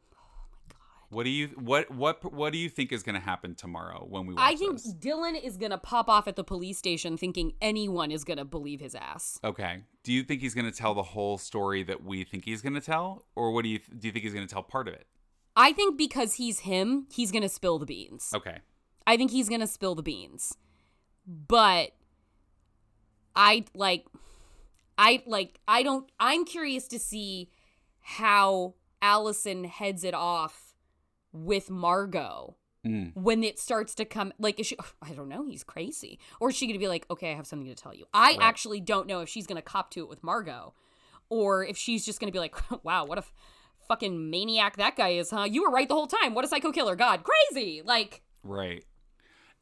What do you what what what do you think is going to happen tomorrow when we watch I think this? Dylan is gonna pop off at the police station thinking anyone is gonna believe his ass. Okay. Do you think he's going to tell the whole story that we think he's going to tell, or what do you do? You think he's going to tell part of it? I think because he's him, he's gonna spill the beans. Okay. I think he's gonna spill the beans. But I like I like I don't I'm curious to see how Allison heads it off with Margot Mm. when it starts to come like is she I don't know, he's crazy. Or is she gonna be like, okay, I have something to tell you. I Right. actually don't know if she's gonna cop to it with Margot. Or if she's just gonna be like, wow, what a f- fucking maniac that guy is, huh? You were right the whole time. What a psycho killer. God, crazy. Like Right.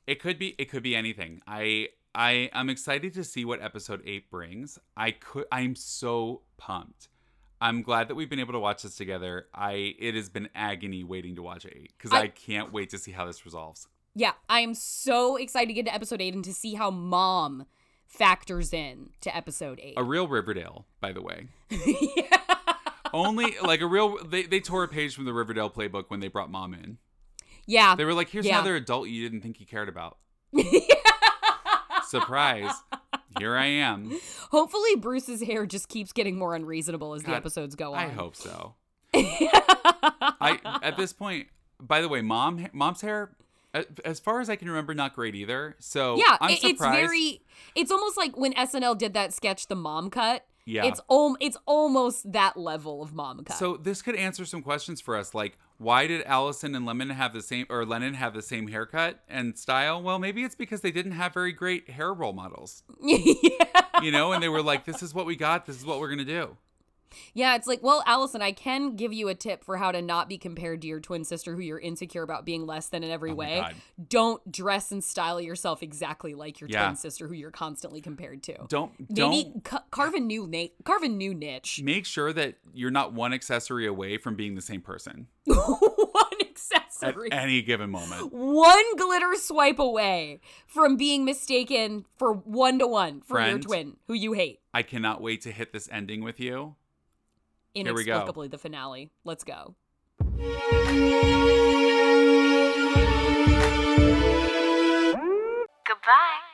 It could be it could be anything. I I I'm excited to see what episode 8 brings. I could I'm so pumped. I'm glad that we've been able to watch this together. I it has been agony waiting to watch 8 cuz I, I- can't wait to see how this resolves. Yeah, I am so excited to get to episode eight and to see how mom factors in to episode eight. A real Riverdale, by the way. Only like a real they they tore a page from the Riverdale playbook when they brought mom in. yeah. They were like, "Here's Yeah. another adult you didn't think you cared about." Surprise! Here I am. Hopefully, Bruce's hair just keeps getting more unreasonable as the episodes go on. I hope so. I at this point, by the way, mom mom's hair, as far as I can remember, not great either. So yeah, I'm it- it's very. It's almost like when SNL did that sketch, the mom cut. Yeah. It's om- It's almost that level of mom cut. So this could answer some questions for us, like why did Allison and Lemon have the same, or Lennon have the same haircut and style? Well, maybe it's because they didn't have very great hair role models, you know, and they were like, "This is what we got. This is what we're gonna do." Yeah, it's like, well, Allison, I can give you a tip for how to not be compared to your twin sister who you're insecure about being less than in every Oh way. God. Don't dress and style yourself exactly like your Yeah. twin sister who you're constantly compared to. Don't Maybe don't ca- carve a new na- carve a new niche. make sure that you're not one accessory away from being the same person One accessory at any given moment. One glitter swipe away from being mistaken for one to one for your twin who you hate. I cannot wait to hit this ending with you inexplicably the finale. Let's go. Goodbye.